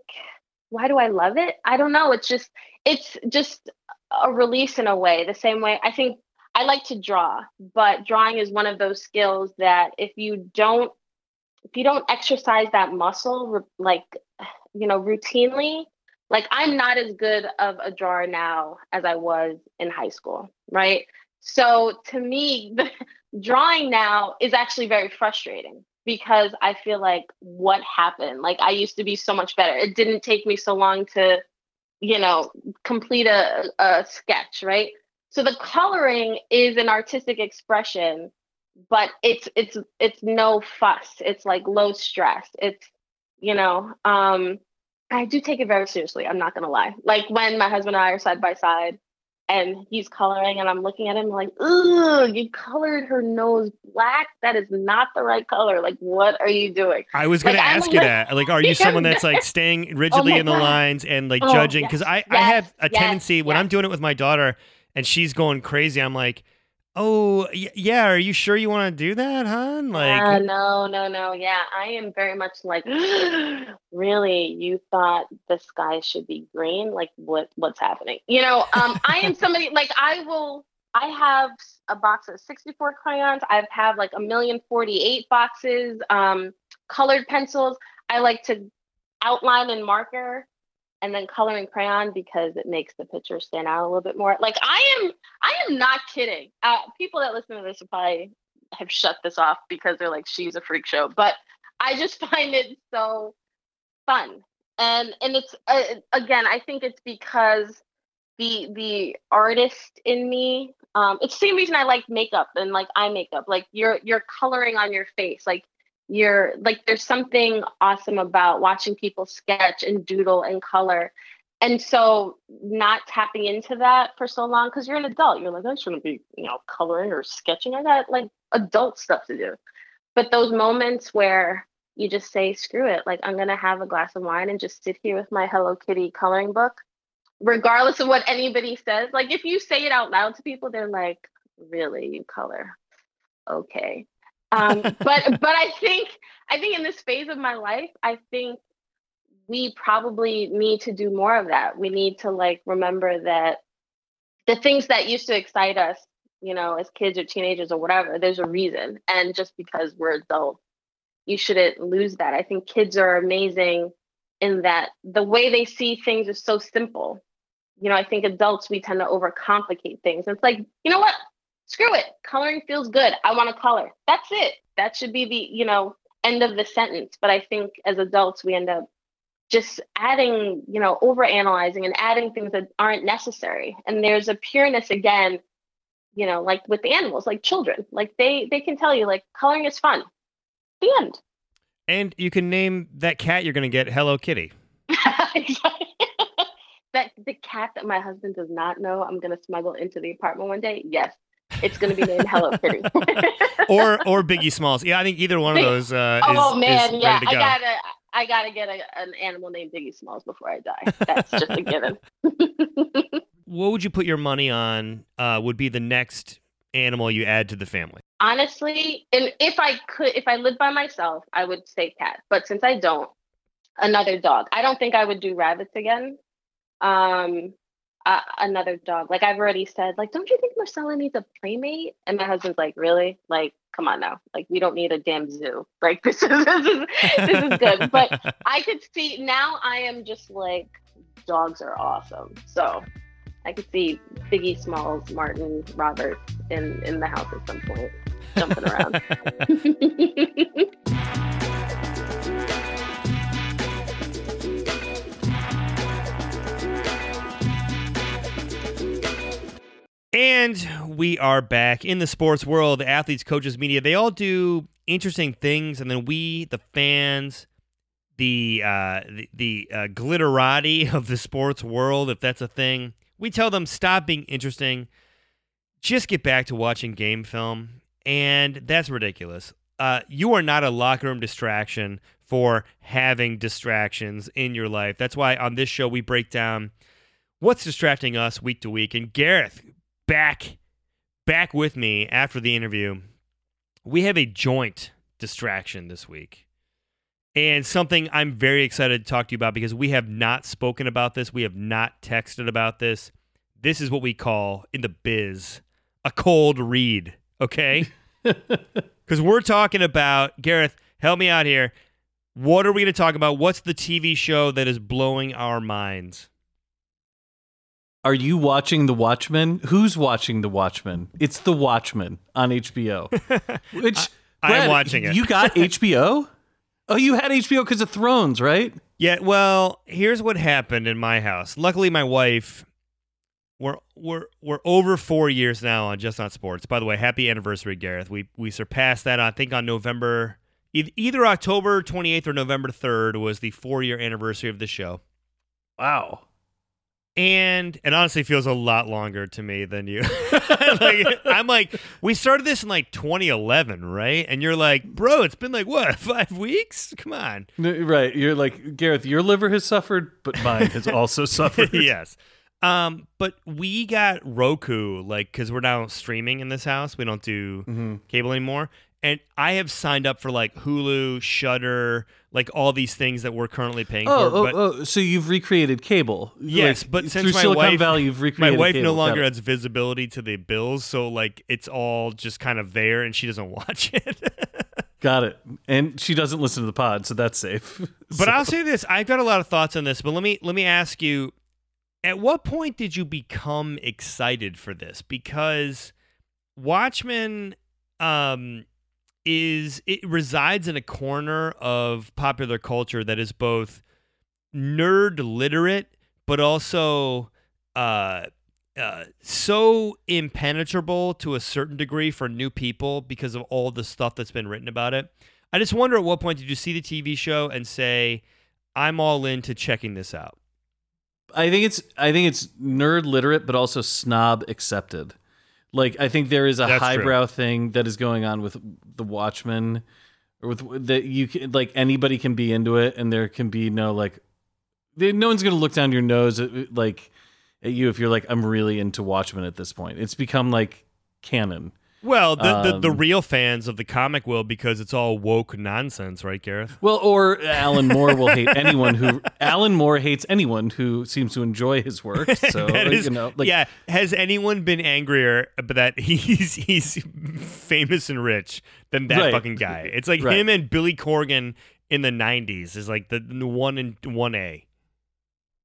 why do I love it? I don't know. It's just it's just a release in a way. The same way I think I like to draw, but drawing is one of those skills that if you don't if you don't exercise that muscle like you know routinely, like I'm not as good of a drawer now as I was in high school, right? So to me, drawing now is actually very frustrating because I feel like what happened? Like I used to be so much better. It didn't take me so long to, you know, complete a, a sketch, right? So the coloring is an artistic expression, but it's it's it's no fuss. It's like low stress. It's you know, um, I do take it very seriously. I'm not gonna lie. Like when my husband and I are side by side, and he's coloring and I'm looking at him like, ugh, you colored her nose black. That is not the right color. Like, what are you doing? I was going Like, to I'm ask you like- that. Like, are you someone that's like staying rigidly my in the God. lines and like Oh, judging? Because I, I yes, have a yes, tendency when I'm doing it with my daughter and she's going crazy, I'm like, oh, y- yeah, are you sure you want to do that, hon? Like, Uh, no, no, no. Yeah, I am very much like, really? You thought the sky should be green? Like, what? What's happening? You know, um, I am somebody like I will. I have a box of 64 crayons. I've have like a million 48 boxes, um, colored pencils. I like to outline in marker and then coloring crayon because it makes the picture stand out a little bit more. Like I am, I am not kidding. Uh, people that listen to this probably have shut this off because they're like, she's a freak show. But I just find it so fun, and and it's uh, again, I think it's because the the artist in me. Um, it's the same reason I like makeup and like eye makeup. Like you're you're coloring on your face, like you're like there's something awesome about watching people sketch and doodle and color. And so not tapping into that for so long because you're an adult, you're like, I shouldn't be, you know, coloring or sketching. I got like adult stuff to do. But those moments where you just say, screw it, like I'm gonna have a glass of wine and just sit here with my Hello Kitty coloring book, regardless of what anybody says. Like if you say it out loud to people, they're like, Really, you color? Okay. Um, but but I think I think in this phase of my life, I think we probably need to do more of that. We need to like remember that the things that used to excite us, you know, as kids or teenagers or whatever, there's a reason. And just because we're adults, you shouldn't lose that. I think kids are amazing in that the way they see things is so simple. You know, I think adults we tend to overcomplicate things. It's like, you know what? Screw it. Coloring feels good. I want to color. That's it. That should be the, you know, end of the sentence. But I think as adults we end up just adding, you know, over analyzing and adding things that aren't necessary. And there's a pureness again, you know, like with the animals, like children, like they they can tell you like coloring is fun. The end. and you can name that cat you're going to get Hello Kitty. that the cat that my husband does not know I'm gonna smuggle into the apartment one day. Yes, it's gonna be named Hello Kitty. or or Biggie Smalls. Yeah, I think either one of those uh, is, oh man, is yeah, to I gotta I gotta get a, an animal named Biggie Smalls before I die. That's just a given. What would you put your money on? Uh, would be the next animal you add to the family? Honestly, and if I could, if I lived by myself, I would say cat. But since I don't, another dog. I don't think I would do rabbits again. Um, uh, another dog. Like I've already said, like, don't you think Marcella needs a playmate? And my husband's like, really? Like, come on now. Like, we don't need a damn zoo. Like, this is this is this is good. But I could see now. I am just like, dogs are awesome. So. I could see Biggie Smalls, Martin, Robert in in the house at some point, jumping around. And we are back in the sports world. Athletes, coaches, media, they all do interesting things. And then we, the fans, the uh, the, the uh, glitterati of the sports world, if that's a thing, we tell them stop being interesting. Just get back to watching game film. And that's ridiculous. Uh, you are not a locker room distraction for having distractions in your life. That's why on this show we break down what's distracting us week to week. And Gareth, back back with me after the interview. We have a joint distraction this week. And something I'm very excited to talk to you about because we have not spoken about this. We have not texted about this. This is what we call in the biz a cold read, okay? Because we're talking about, Gareth, help me out here. What are we going to talk about? What's the TV show that is blowing our minds? Are you watching The Watchmen? Who's watching The Watchmen? It's The Watchmen on HBO. Which I am watching it. You got HBO? Oh, you had HBO because of Thrones, right? Yeah, well, here's what happened in my house. Luckily, my wife, we're we're we're over four years now on Just Not Sports. By the way, happy anniversary, Gareth. We we surpassed that. I think on November, either October 28th or November 3rd was the four year anniversary of the show. Wow. And it honestly feels a lot longer to me than you. like, I'm like, we started this in like 2011, right? And you're like, bro, it's been like what, five weeks? Come on. Right. You're like, Gareth, your liver has suffered, but mine has also suffered. yes. Um, but we got Roku, like, because we're now streaming in this house. We don't do Mhm. cable anymore. And I have signed up for like Hulu, Shudder, like all these things that we're currently paying Oh, for. oh, but oh, so you've recreated cable. Yes, Like, but since through my Silicon wife- Valley, you've my wife cable. no longer has visibility to the bills, so like it's all just kind of there, and she doesn't watch it. Got it. And she doesn't listen to the pod, so that's safe. But I'll say this: I've got a lot of thoughts on this. But let me let me ask you: At what point did you become excited for this? Because Watchmen um, is it resides in a corner of popular culture that is both nerd literate, but also uh, uh, so impenetrable to a certain degree for new people because of all the stuff that's been written about it. I just wonder at what point did you see the TV show and say, I'm all into checking this out? I think it's I think it's nerd literate, but also snob accepted. Like I think there is a That's true. highbrow thing that is going on with the Watchmen, or with that you can like anybody can be into it, and there can be no like, no one's gonna look down your nose at, like at you if you're like I'm really into Watchmen at this point. It's become like canon. Well, the, the, the Um, real fans of the comic will because it's all woke nonsense, right, Gareth? Well, or Alan Moore will hate anyone who Alan Moore hates anyone who seems to enjoy his work. So is- you know, like yeah. Has anyone been angrier but that he's he's famous and rich than that Right. fucking guy? It's like Right. him and Billy Corgan in the '90s is like the the one in one A.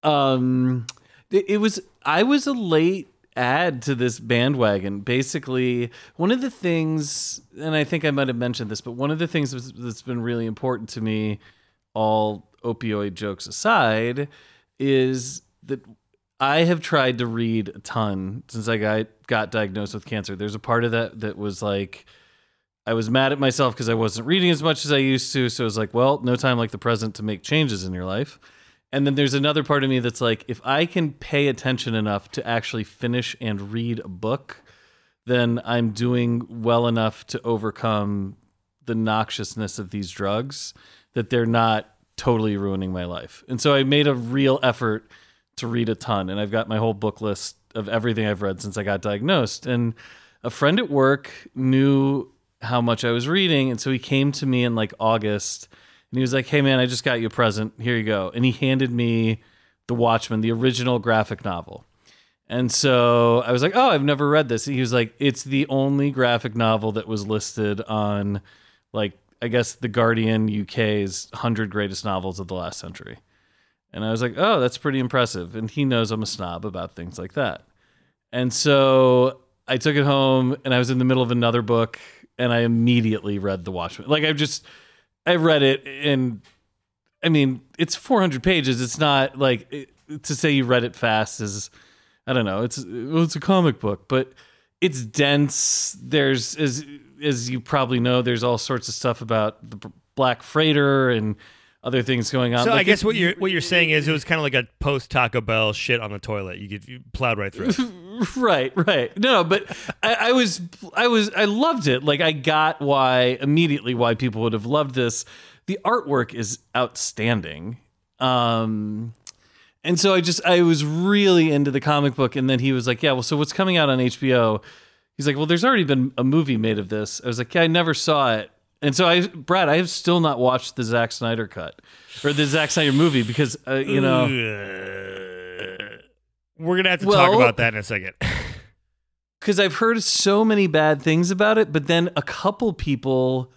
um it was i was a late add to this bandwagon basically one of the things and i think i might have mentioned this but one of the things that's, been really important to me all opioid jokes aside is that i have tried to read a ton since i got got diagnosed with cancer there's a part of that that was like I was mad at myself because I wasn't reading as much as I used to. So it was like, well, no time like the present to make changes in your life. And then there's another part of me that's like, if I can pay attention enough to actually finish and read a book, then I'm doing well enough to overcome the noxiousness of these drugs that they're not totally ruining my life. And so I made a real effort to read a ton. And I've got my whole book list of everything I've read since I got diagnosed. And a friend at work knew how much I was reading. And so he came to me in like August and he was like, Hey man, I just got you a present. Here you go. And he handed me The Watchmen, the original graphic novel. And so I was like, Oh, I've never read this. And he was like, It's the only graphic novel that was listed on like I guess the Guardian UK's 100 greatest novels of the last century. And I was like, "Oh, that's pretty impressive." And he knows I'm a snob about things like that. And so I took it home and I was in the middle of another book and I immediately read The Watchmen. Like I've just I read it and I mean, it's 400 pages. It's not like it, to say you read it fast is I don't know. It's well, it's a comic book, but it's dense. There's as as you probably know, there's all sorts of stuff about the Black Freighter and other things going on. So I guess it- what you're what you're saying is it was kind of like a post Taco Bell shit on the toilet. You get you plowed right through. right right. No but I, I was i was i loved it. Like i got why immediately why people would have loved this. The artwork is outstanding. Um and so i just i was really into the comic book and then he was like yeah well so what's coming out on hbo he's like well there's already been a movie made of this. I was like yeah i never saw it and so i brad i have still not watched the Zack snyder cut or the Zack snyder movie because uh, you know we're gonna have to talk about that in a second. because I've heard so many bad things about it, but then a couple people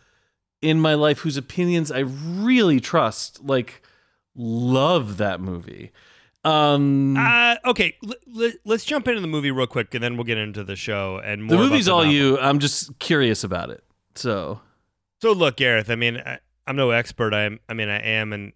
in my life whose opinions I really trust, like, love that movie. Um, Uh, okay, l- l- let's jump into the movie real quick, and then we'll get into the show and more. the about movie's the all novel. you. I'm just curious about it. So, So look, Gareth. I mean, I, I'm no expert. I'm. I mean, I am an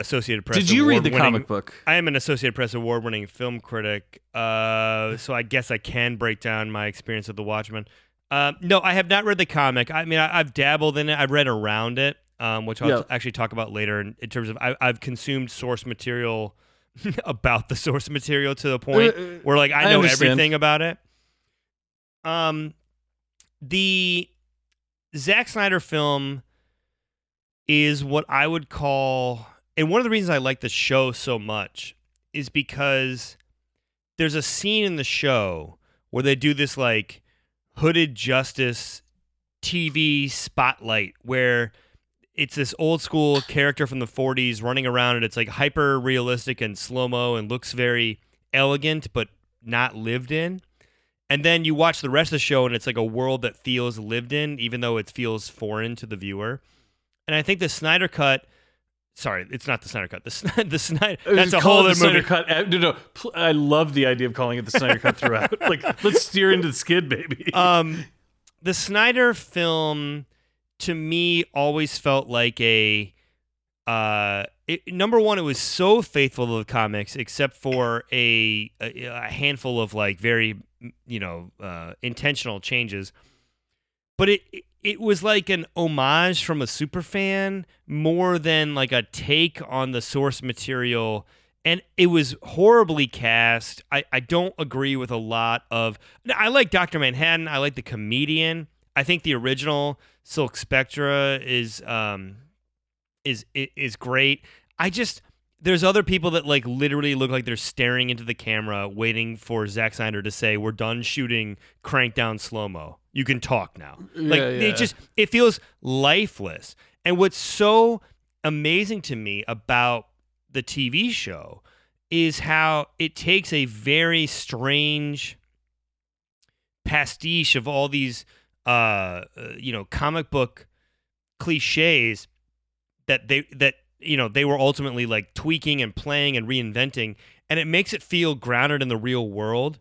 Associated Press. did you read the comic book? I am an Associated Press award-winning film critic, uh, so I guess I can break down my experience of The Watchmen. Uh, no, I have not read the comic. I mean, I, I've dabbled in it. I've read around it, um, which I'll Yeah. t- actually talk about later in, in terms of I, I've consumed source material about the source material to the point Uh, uh, where like I I know understand. everything about it. Um, the Zack Snyder film is what I would call, and one of the reasons I like the show so much is because there's a scene in the show where they do this like hooded justice TV spotlight where it's this old school character from the 40s running around and it's like hyper realistic and slow mo and looks very elegant but not lived in. And then you watch the rest of the show and it's like a world that feels lived in, even though it feels foreign to the viewer. And I think the Snyder Cut, sorry, it's not the Snyder Cut. The, Sny- the Snyder, that's a whole other the Snyder movie. Cut. Uh, No, no. I love the idea of calling it the Snyder Cut throughout. like, let's steer into the skid, baby. um, the Snyder film to me always felt like a uh it, number one it was so faithful to the comics except for a a, a handful of like very you know uh intentional changes but it it was like an homage from a super fan more than like a take on the source material and it was horribly cast. I, I don't agree with a lot of. I like Doctor Manhattan. I like the comedian. I think the original Silk Spectre is um is is great. I just there's other people that like literally look like they're staring into the camera, waiting for Zack Snyder to say, "We're done shooting. Crank down slow mo. You can talk now." Like Yeah, yeah. it just it feels lifeless. And what's so amazing to me about the TV show is how it takes a very strange pastiche of all these uh, uh you know comic book cliches that they that you know they were ultimately like tweaking and playing and reinventing and it makes it feel grounded in the real world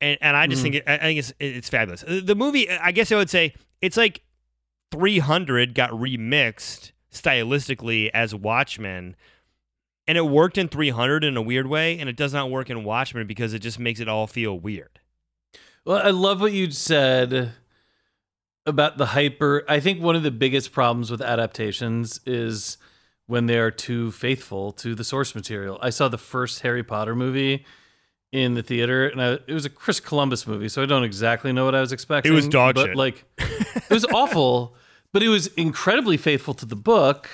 and and I just Mhm. think it, I think it's it's fabulous. Uh, The movie, I guess I would say, it's like 300 got remixed stylistically as Watchmen, and it worked in 300 in a weird way, and it does not work in Watchmen because it just makes it all feel weird. Well, I love what you said about the hyper. I think one of the biggest problems with adaptations is when they are too faithful to the source material. I saw the first Harry Potter movie in the theater, and I, it was a Chris Columbus movie, so I don't exactly know what I was expecting. It was dog but shit. Like, it was awful, but it was incredibly faithful to the book.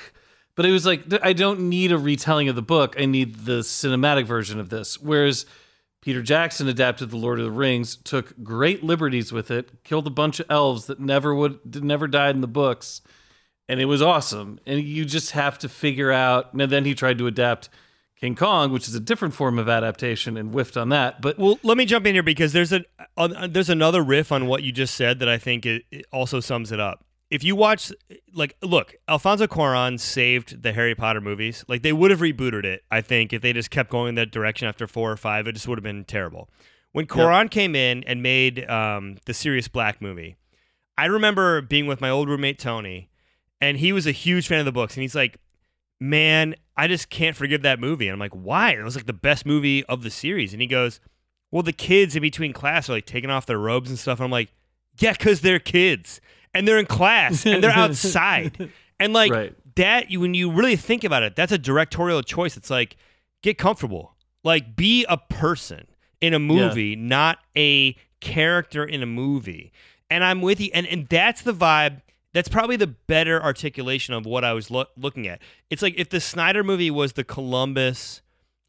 But it was like I don't need a retelling of the book. I need the cinematic version of this. Whereas Peter Jackson adapted The Lord of the Rings, took great liberties with it, killed a bunch of elves that never would never died in the books, and it was awesome. And you just have to figure out. And then he tried to adapt King Kong, which is a different form of adaptation, and whiffed on that. But Well, let me jump in here because there's a uh, there's another riff on what you just said that I think it, it also sums it up. If you watch, like, look, Alfonso Cuarón saved the Harry Potter movies. Like, they would have rebooted it, I think, if they just kept going in that direction after four or five. It just would have been terrible. When Cuarón came in and made um, the Sirius Black movie, I remember being with my old roommate Tony, and he was a huge fan of the books, and he's like, "Man, I just can't forgive that movie." And I'm like, "Why?" It was like the best movie of the series, and he goes, "Well, the kids in between class are like taking off their robes and stuff." And I'm like, "Yeah, because they're kids, and they're in class, and they're outside, and like Right. that. You when you really think about it, that's a directorial choice. It's like get comfortable, like be a person in a movie, not a character in a movie. And I'm with you, and and that's the vibe. That's probably the better articulation of what I was lo- looking at. It's like if the Snyder movie was the Columbus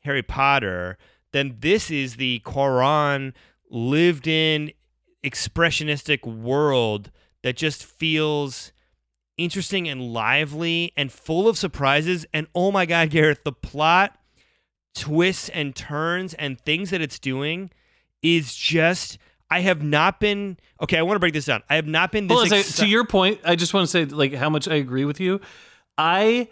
Harry Potter, then this is the Cuarón lived in expressionistic world that just feels interesting and lively and full of surprises. And oh my God, Gareth, the plot twists and turns and things that it's doing is just. I have not been okay. I want to break this down. I have not been this. On a to your point, I just want to say like how much I agree with you. I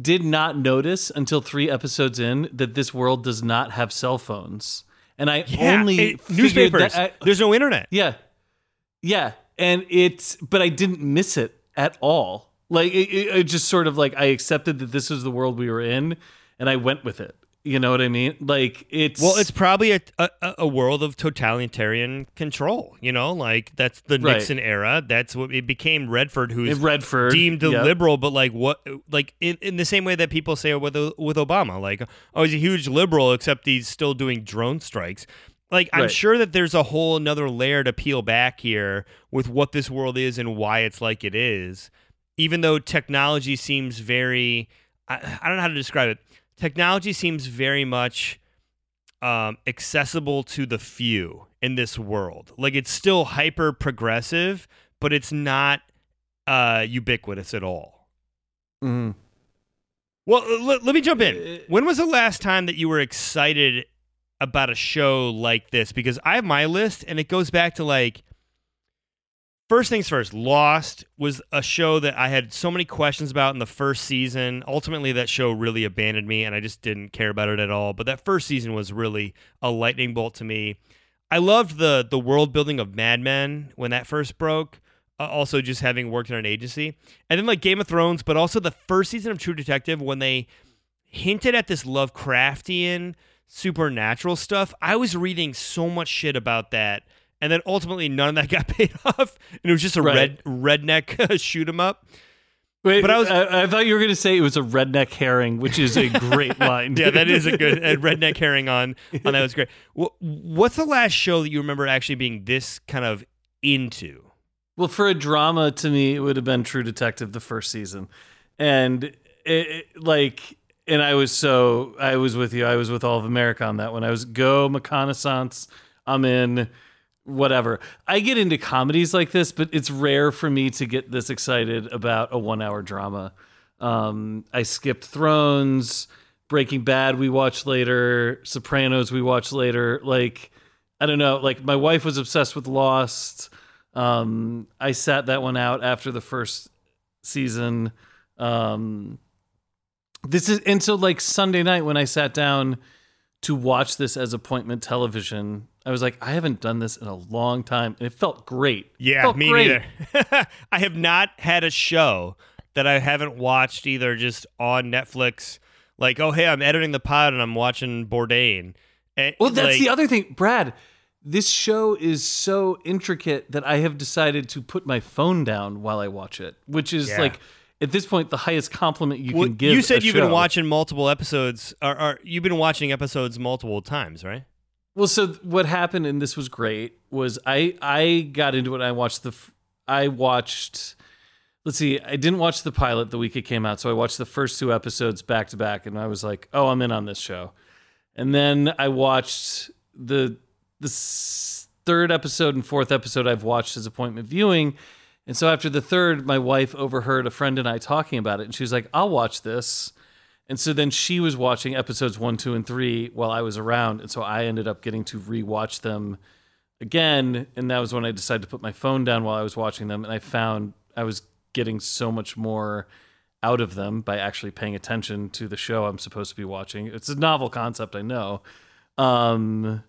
did not notice until three episodes in that this world does not have cell phones, and I Yeah, only it- newspapers. That I- There's no internet. yeah, yeah, and it's but I didn't miss it at all. Like it, it, it just sort of like I accepted that this was the world we were in, and I went with it. You know what I mean? Like it's Well, it's probably a, a a world of totalitarian control. You know, like that's the Right. Nixon era. That's what it became. Redford, who's Redford deemed a yeah. liberal, but like what, like in, in the same way that people say with with Obama, like oh he's a huge liberal, except he's still doing drone strikes. Like I'm Right. sure that there's a whole another layer to peel back here with what this world is and why it's like it is. Even though technology seems very, I, I don't know how to describe it. Technology seems very much um, accessible to the few in this world. Like it's still hyper progressive, but it's not uh, ubiquitous at all. Mhm. Well, uh, let, me jump in. Uh, When was the last time that you were excited about a show like this? Because I have my list, and it goes back to like first things first. Lost was a show that I had so many questions about in the first season. Ultimately, that show really abandoned me, and I just didn't care about it at all. But that first season was really a lightning bolt to me. I loved the the world building of Mad Men when that first broke. Uh, also, just having worked in an agency, and then like Game of Thrones, but also the first season of True Detective when they hinted at this Lovecraftian supernatural stuff. I was reading so much shit about that, and then ultimately none of that got paid off, and it was just a Right. red redneck shoot 'em up. Wait, But I was- I, I thought you were going to say it was a redneck herring, which is a great line. Yeah, that is a good a redneck herring on on that was great. Wh- What's the last show that you remember actually being this kind of into? Well, for a drama, to me, it would have been True Detective the first season, and it, it- like, and I was so I was with you. I was with all of America on that one. I was go reconnaissance. I'm in. Whatever. I get into comedies like this, but it's rare for me to get this excited about a one-hour drama. Um, I skipped Thrones, Breaking Bad. We watched later. Sopranos. We watched later. Like, I don't know. Like, my wife was obsessed with Lost. Um, I sat that one out after the first season. Um, this is and so like Sunday night when I sat down to watch this as appointment television, I was like, I haven't done this in a long time, and it felt great. Yeah, Felt me great. neither. I have not had a show that I haven't watched either just on Netflix. Like, oh hey, I'm editing the pod and I'm watching Bourdain. And, Well, that's like, the other thing, Brad. This show is so intricate that I have decided to put my phone down while I watch it, which is Yeah. like at this point the highest compliment you Well, can give. you said you've been watching multiple episodes, or, or you've been watching episodes multiple times, right? Well, so what happened, and this was great, was I I got into it. I watched the I watched. Let's see, I didn't watch the pilot the week it came out, so I watched the first two episodes back to back, and I was like, "Oh, I'm in on this show." And then I watched the the third episode and fourth episode. I've watched as appointment viewing, and so after the third, my wife overheard a friend and I talking about it, and she was like, "I'll watch this." And so then she was watching episodes one, two, and three while I was around. And so I ended up getting to rewatch them again. And that was when I decided to put my phone down while I was watching them. And I found I was getting so much more out of them by actually paying attention to the show I'm supposed to be watching. It's a novel concept, I know. Um,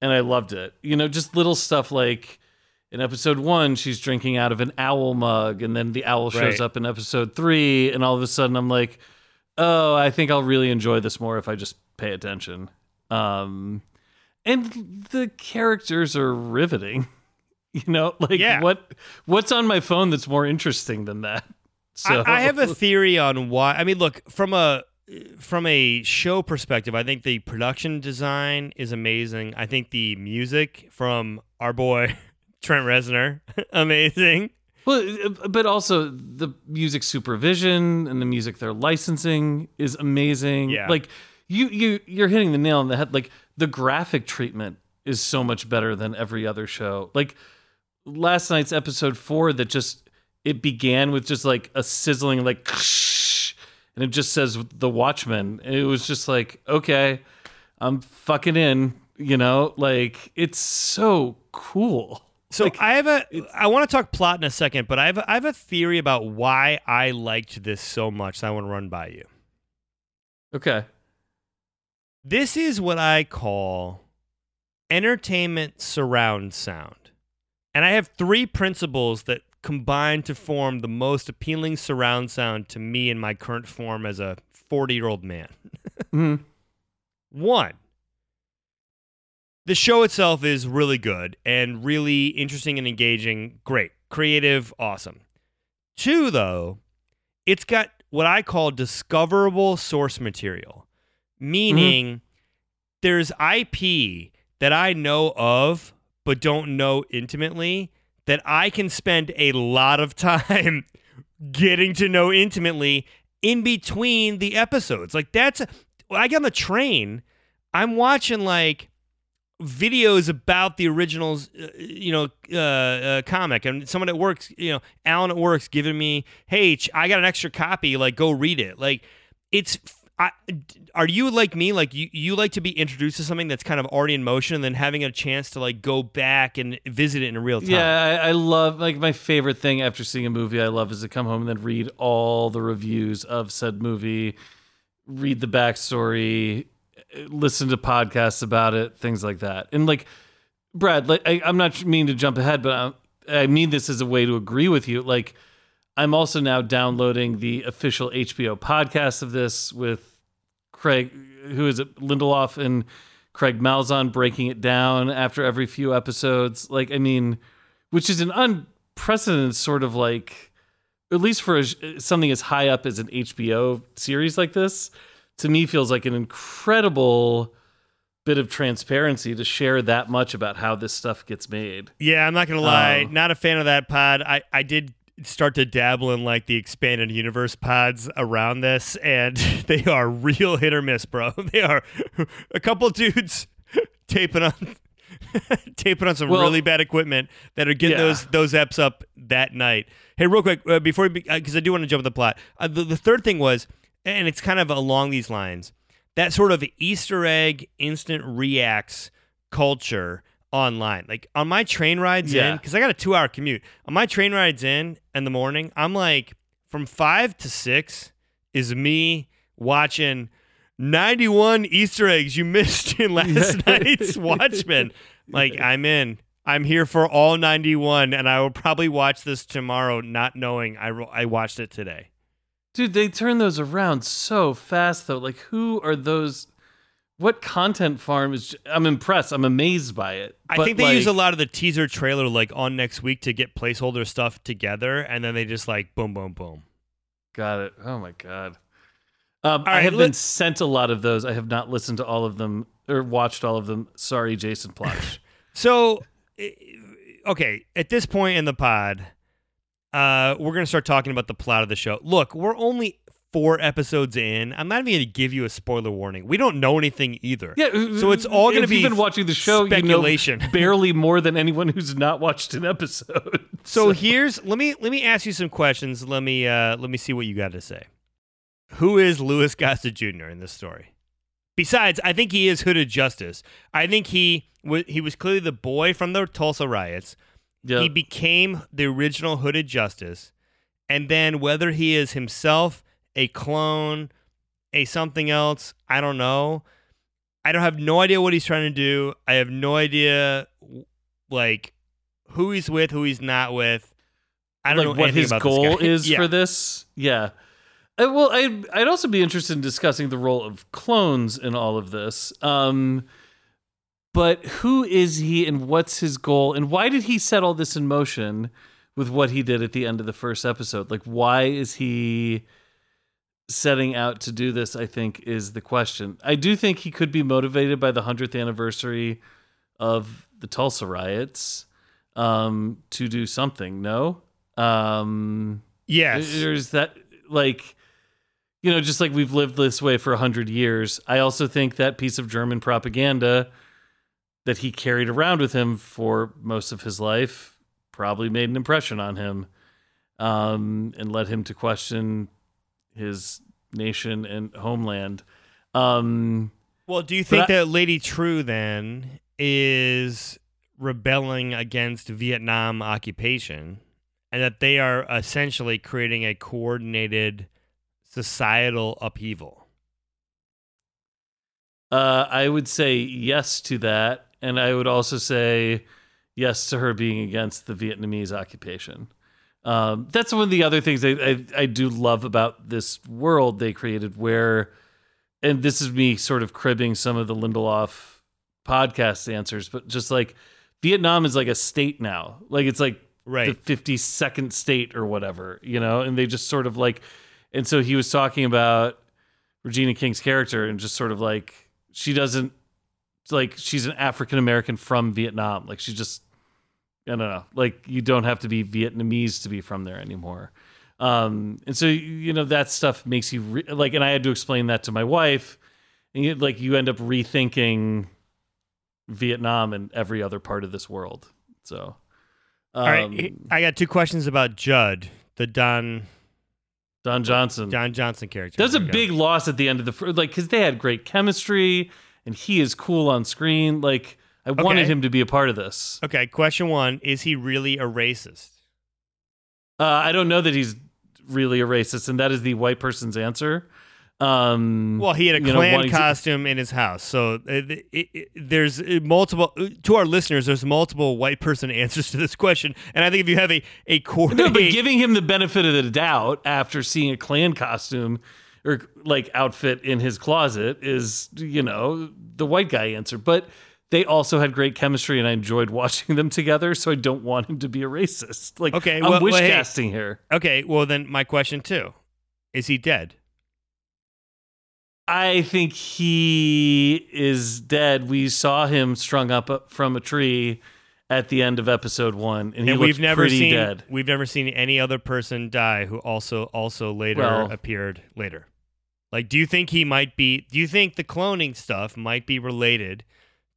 and I loved it. You know, just little stuff like in episode one, she's drinking out of an owl mug, and then the owl shows Right. up in episode three, and all of a sudden I'm like, oh, I think I'll really enjoy this more if I just pay attention. Um, and the characters are riveting. You know, like Yeah. what what's on my phone that's more interesting than that? So I, I have a theory on why. I mean, look from a from a show perspective, I think the production design is amazing. I think the music from our boy Trent Reznor, amazing. Well, uh, but also the music supervision and the music they're licensing is amazing. Yeah. Like you you you're hitting the nail on the head. Like the graphic treatment is so much better than every other show. Like last night's episode 4 that just it began with just like a sizzling like and it just says the watchman. It was just like, okay, I'm fucking in, you know? Like it's so cool. So Like, I have a. I want to talk plot in a second, but I have a, I have a theory about why I liked this so much. That I want to run by you. Okay. This is what I call entertainment surround sound. And I have three principles that combine to form the most appealing surround sound to me in my current form as a 40 year old man. Mhm. One, the show itself is really good and really interesting and engaging. Great. Creative, awesome. Two, though, it's got what I call discoverable source material, meaning mm-hmm. there's IP that I know of but don't know intimately that I can spend a lot of time getting to know intimately in between the episodes. Like that's I get on the train, I'm watching like videos about the originals, uh, you know, uh, uh, comic, and someone at works, you know, Alan at work's giving me, hey, I got an extra copy, like go read it. Like it's. I, are you like me? Like you, you like to be introduced to something that's kind of already in motion, and then having a chance to like go back and visit it in real time. Yeah, I, I love like my favorite thing after seeing a movie. I love is to come home and then read all the reviews of said movie, read the backstory, listen to podcasts about it, things like that. And like Brad, like I, I'm not meaning to jump ahead, but I, I mean this as a way to agree with you. Like I'm also now downloading the official HBO podcast of this with Craig, who is it, Lindelof and Craig Mazin breaking it down after every few episodes. Like, I mean, which is an unprecedented sort of like, at least for a, something as high up as an HBO series like this, to me feels like an incredible bit of transparency to share that much about how this stuff gets made. Yeah, I'm not gonna lie, Oh. not a fan of that pod. I I did start to dabble in like the expanded universe pods around this, and they are real hit or miss, bro. They are a couple dudes taping on. taping on some Well- really bad equipment that are getting Yeah. those those eps up that night. Hey, real quick uh, before because I do want to jump with the plot. Uh, the, the third thing was, and it's kind of along these lines, that sort of Easter egg instant reacts culture online. Like on my train rides Yeah. in, because I got a two hour commute. On my train rides in in the morning, I'm like from five to six is me watching 91 Easter eggs you missed in last night's Watchmen. Like I'm in. I'm here for all 91, and I will probably watch this tomorrow, not knowing I ro- I watched it today. Dude, they turn those around so fast though. Like who are those what content farm is I'm impressed. I'm amazed by it. I think they use a lot of the teaser trailer like on next week to get placeholder stuff together, and then they just like boom, boom, boom. Got it. Oh my god. Um, I have been sent a lot of those. I have not listened to all of them or watched all of them. Sorry, Jason Plotch. So, okay, at this point in the pod, uh, we're gonna start talking about the plot of the show. Look, we're only four episodes in. I'm not even gonna give you a spoiler warning. We don't know anything either. yeah. So it's all gonna if be you've been watching the show, speculation. you know barely more than anyone who's not watched an episode. So here's let me let me ask you some questions. Let me uh let me see what you got to say. Who is Louis Gossett Jr. in this story? Besides, I think he is Hooded Justice. I think he was he was clearly the boy from the Tulsa riots. Yeah. He became the original Hooded Justice, and then whether he is himself a clone, a something else, I don't know. I don't have no idea what he's trying to do. I have no idea like who he's with, who he's not with. I don't like know what his goal is yeah. for this. Yeah. Uh, well, I'd, I'd also be interested in discussing the role of clones in all of this. Um, but who is he and what's his goal? And why did he set all this in motion with what he did at the end of the first episode? Like, why is he setting out to do this? I think is the question. I do think he could be motivated by the 100th anniversary of the Tulsa riots um, to do something. No? Um, Yes. there's that like you know just like we've lived this way for a hundred years i also think that piece of german propaganda that he carried around with him for most of his life probably made an impression on him um, and led him to question his nation and homeland um, Well, do you think I- that Lady Trieu then is rebelling against Vietnam occupation and that they are essentially creating a coordinated societal upheaval? Uh, I would say yes to that, and I would also say yes to her being against the Vietnamese occupation. Um, that's one of the other things I, I, I do love about this world they created, where and this is me sort of cribbing some of the Lindelof podcast answers, but just like Vietnam is like a state now. Like it's like Right. the 52nd state or whatever, you know, and they just sort of like, and so he was talking about Regina King's character and just sort of like, she doesn't, like, she's an African American from Vietnam. Like, she just, I don't know, like, you don't have to be Vietnamese to be from there anymore. Um, and so, you know, that stuff makes you re- like, and I had to explain that to my wife, and you, like, you end up rethinking Vietnam and every other part of this world. So, um, All right, I got two questions about Judd, the Don Don Johnson. Don Johnson character. A There we go. big loss at the end of the like because they had great chemistry and he is cool on screen. Like I wanted him to be a part of this. Okay, question one: Is he really a racist? Uh, I don't know that he's really a racist, and that is the white person's answer. Um, Well, he had a know, Klan to- costume in his house, so uh, it, it, it, there's uh, multiple. uh, To our listeners, there's multiple white person answers to this question, and I think if you have a a core, no, but giving him the benefit of the doubt after seeing a Klan costume or like outfit in his closet is, you know, the white guy answer. But they also had great chemistry, and I enjoyed watching them together. So I don't want him to be a racist. Like, Okay, I'm well- wish well, hey. casting here. okay, well then my question too. Is he dead? I think he is dead. We saw him strung up uh, from a tree at the end of episode one, and he and we've never pretty seen dead. we've never seen any other person die who also also later Well- appeared later. Like, do you think he might be? Do you think the cloning stuff might be related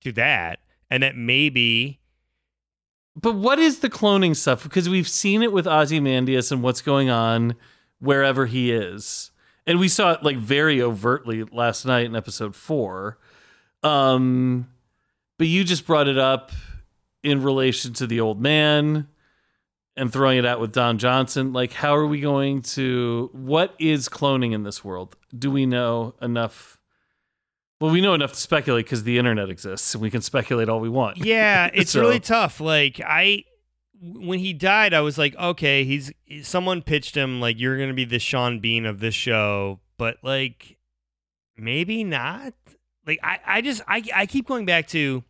to that, and that maybe? But what is the cloning stuff? Because we've seen it with Ozymandias and what's going on wherever he is. And we saw it like very overtly last night in episode four. Um, but you just brought it up in relation to the old man and throwing it out with Don Johnson. Like, how are we going to what is cloning in this world? Do we know enough? Well, we know enough to speculate because the internet exists and we can speculate all we want. Yeah, it's So- really tough. Like I, when he died, I was like, okay, he's someone pitched him like you're gonna be the Sean Bean of this show, but like maybe not. Like I, I just I I keep going back to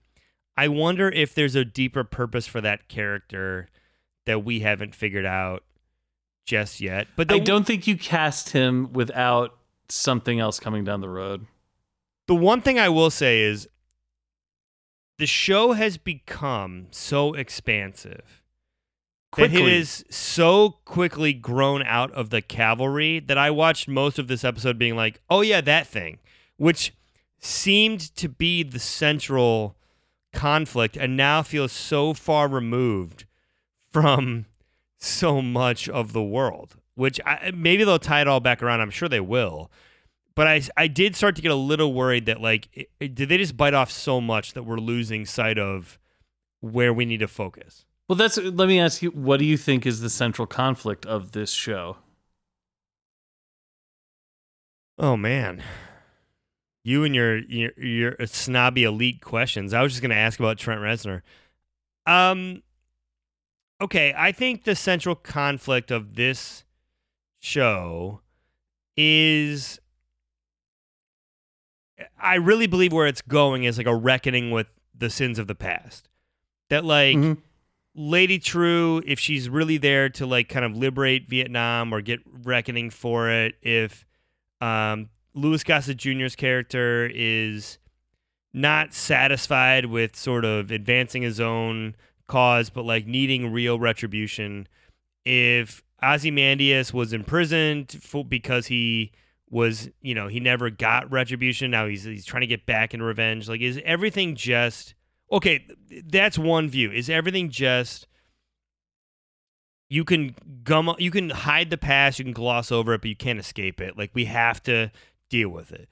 I wonder if there's a deeper purpose for that character that we haven't figured out just yet. But I don't think you cast him without something else coming down the road. the one thing I will say is the show has become so expansive that it Quickly. is so quickly grown out of the Kavalry that I watched most of this episode being like, oh, yeah, that thing, which seemed to be the central conflict and now feels so far removed from so much of the world, which I, maybe they'll tie it all back around. I'm sure they will. But I, I did start to get a little worried that, like, it, it- did they just bite off so much that we're losing sight of where we need to focus? Well, that's. Let me ask you, what do you think is the central conflict of this show? Oh man, you and your your, your snobby elite questions. I was just going to ask about Trent Reznor. Um, okay, I think the central conflict of this show is. I really believe where it's going is like a reckoning with the sins of the past. That like. Mhm. Lady Trieu, if she's really there to like kind of liberate Vietnam or get reckoning for it, if um, Louis Gossett Jr.'s character is not satisfied with sort of advancing his own cause, but like needing real retribution, if Ozymandias was imprisoned for, because he was, you know, he never got retribution. Now he's he's trying to get back in revenge. Like, is everything just okay? That's one view. Is everything just you can gum, you can hide the past, you can gloss over it, but you can't escape it. Like we have to deal with it.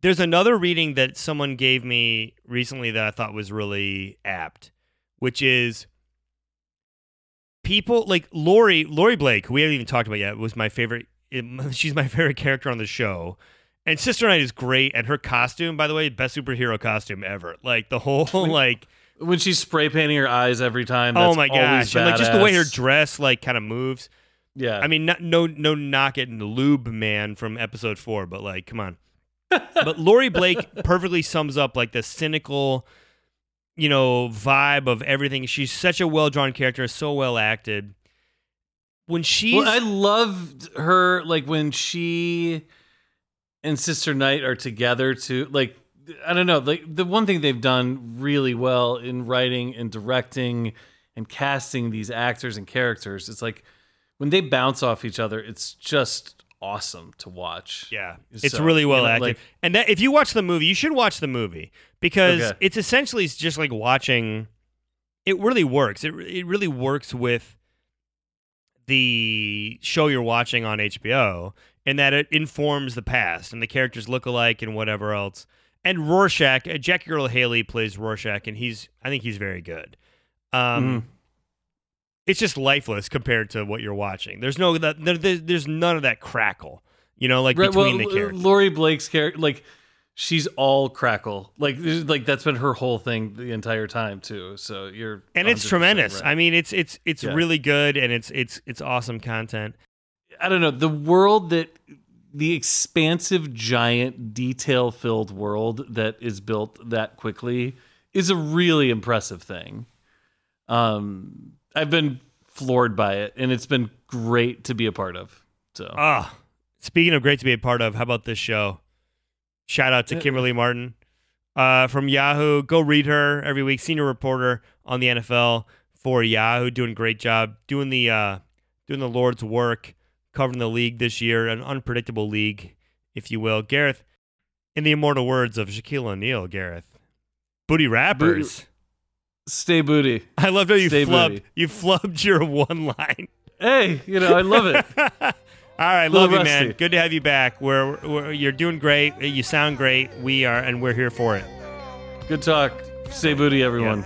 There's another reading that someone gave me recently that I thought was really apt, which is people like Laurie Laurie Blake, who we haven't even talked about yet, was my favorite. She's my favorite character on the show. And Sister Night is great, and her costume, by the way, best superhero costume ever. Like the whole like, When she's spray painting her eyes every time. oh my gosh, and like just the way her dress like kind of moves. Yeah. I mean, not, no, no knock at the Lube Man from episode four, but like, come on. but Laurie Blake perfectly sums up like the cynical, you know, vibe of everything. She's such a well drawn character, so well acted. When she, Well, I loved her like when she and Sister Night are together to Like I don't know, like the one thing they've done really well in writing and directing and casting these actors and characters, it's like when they bounce off each other, it's just awesome to watch. Yeah, it's So, really well you know, acted. like- and that if you watch the movie, you should watch the movie because Okay. it's essentially just like watching. It really works. It it really works with the show you're watching on HBO, in that it informs the past and the characters look alike and whatever else. And Rorschach, uh, Jackie Earle Haley plays Rorschach, and he's I think he's very good. Um, Mhm. It's just lifeless compared to what you're watching. There's no that there, there- there's none of that crackle. You know, like Right, between well, the characters. Laurie Blake's character, like she's all crackle, like like that's been her whole thing the entire time too. So you're and it's tremendous. right. I mean, it's it's it's Yeah. really good, and it's it's it's awesome content. I don't know the world that the expansive, giant, detail-filled world that is built that quickly is a really impressive thing. Um, I've been floored by it, and it's been great to be a part of. So Ah, speaking of great to be a part of, how about this show? Shout out to Kimberly Martin uh, from Yahoo. Go read her every week. Senior reporter on the NFL for Yahoo, doing great job, doing the uh, doing the Lord's work, covering the league this year, an unpredictable league, if you will. Gareth, in the immortal words of Shaquille O'Neal, Gareth, booty rappers. stay booty. I love how you Stay flubbed. booty. You flubbed your one line. Hey, you know I love it. All right, Little love you, man. Good to have you back. We're, we're you're doing great. You sound great. We are, and we're here for it. Good talk. Stay booty, everyone.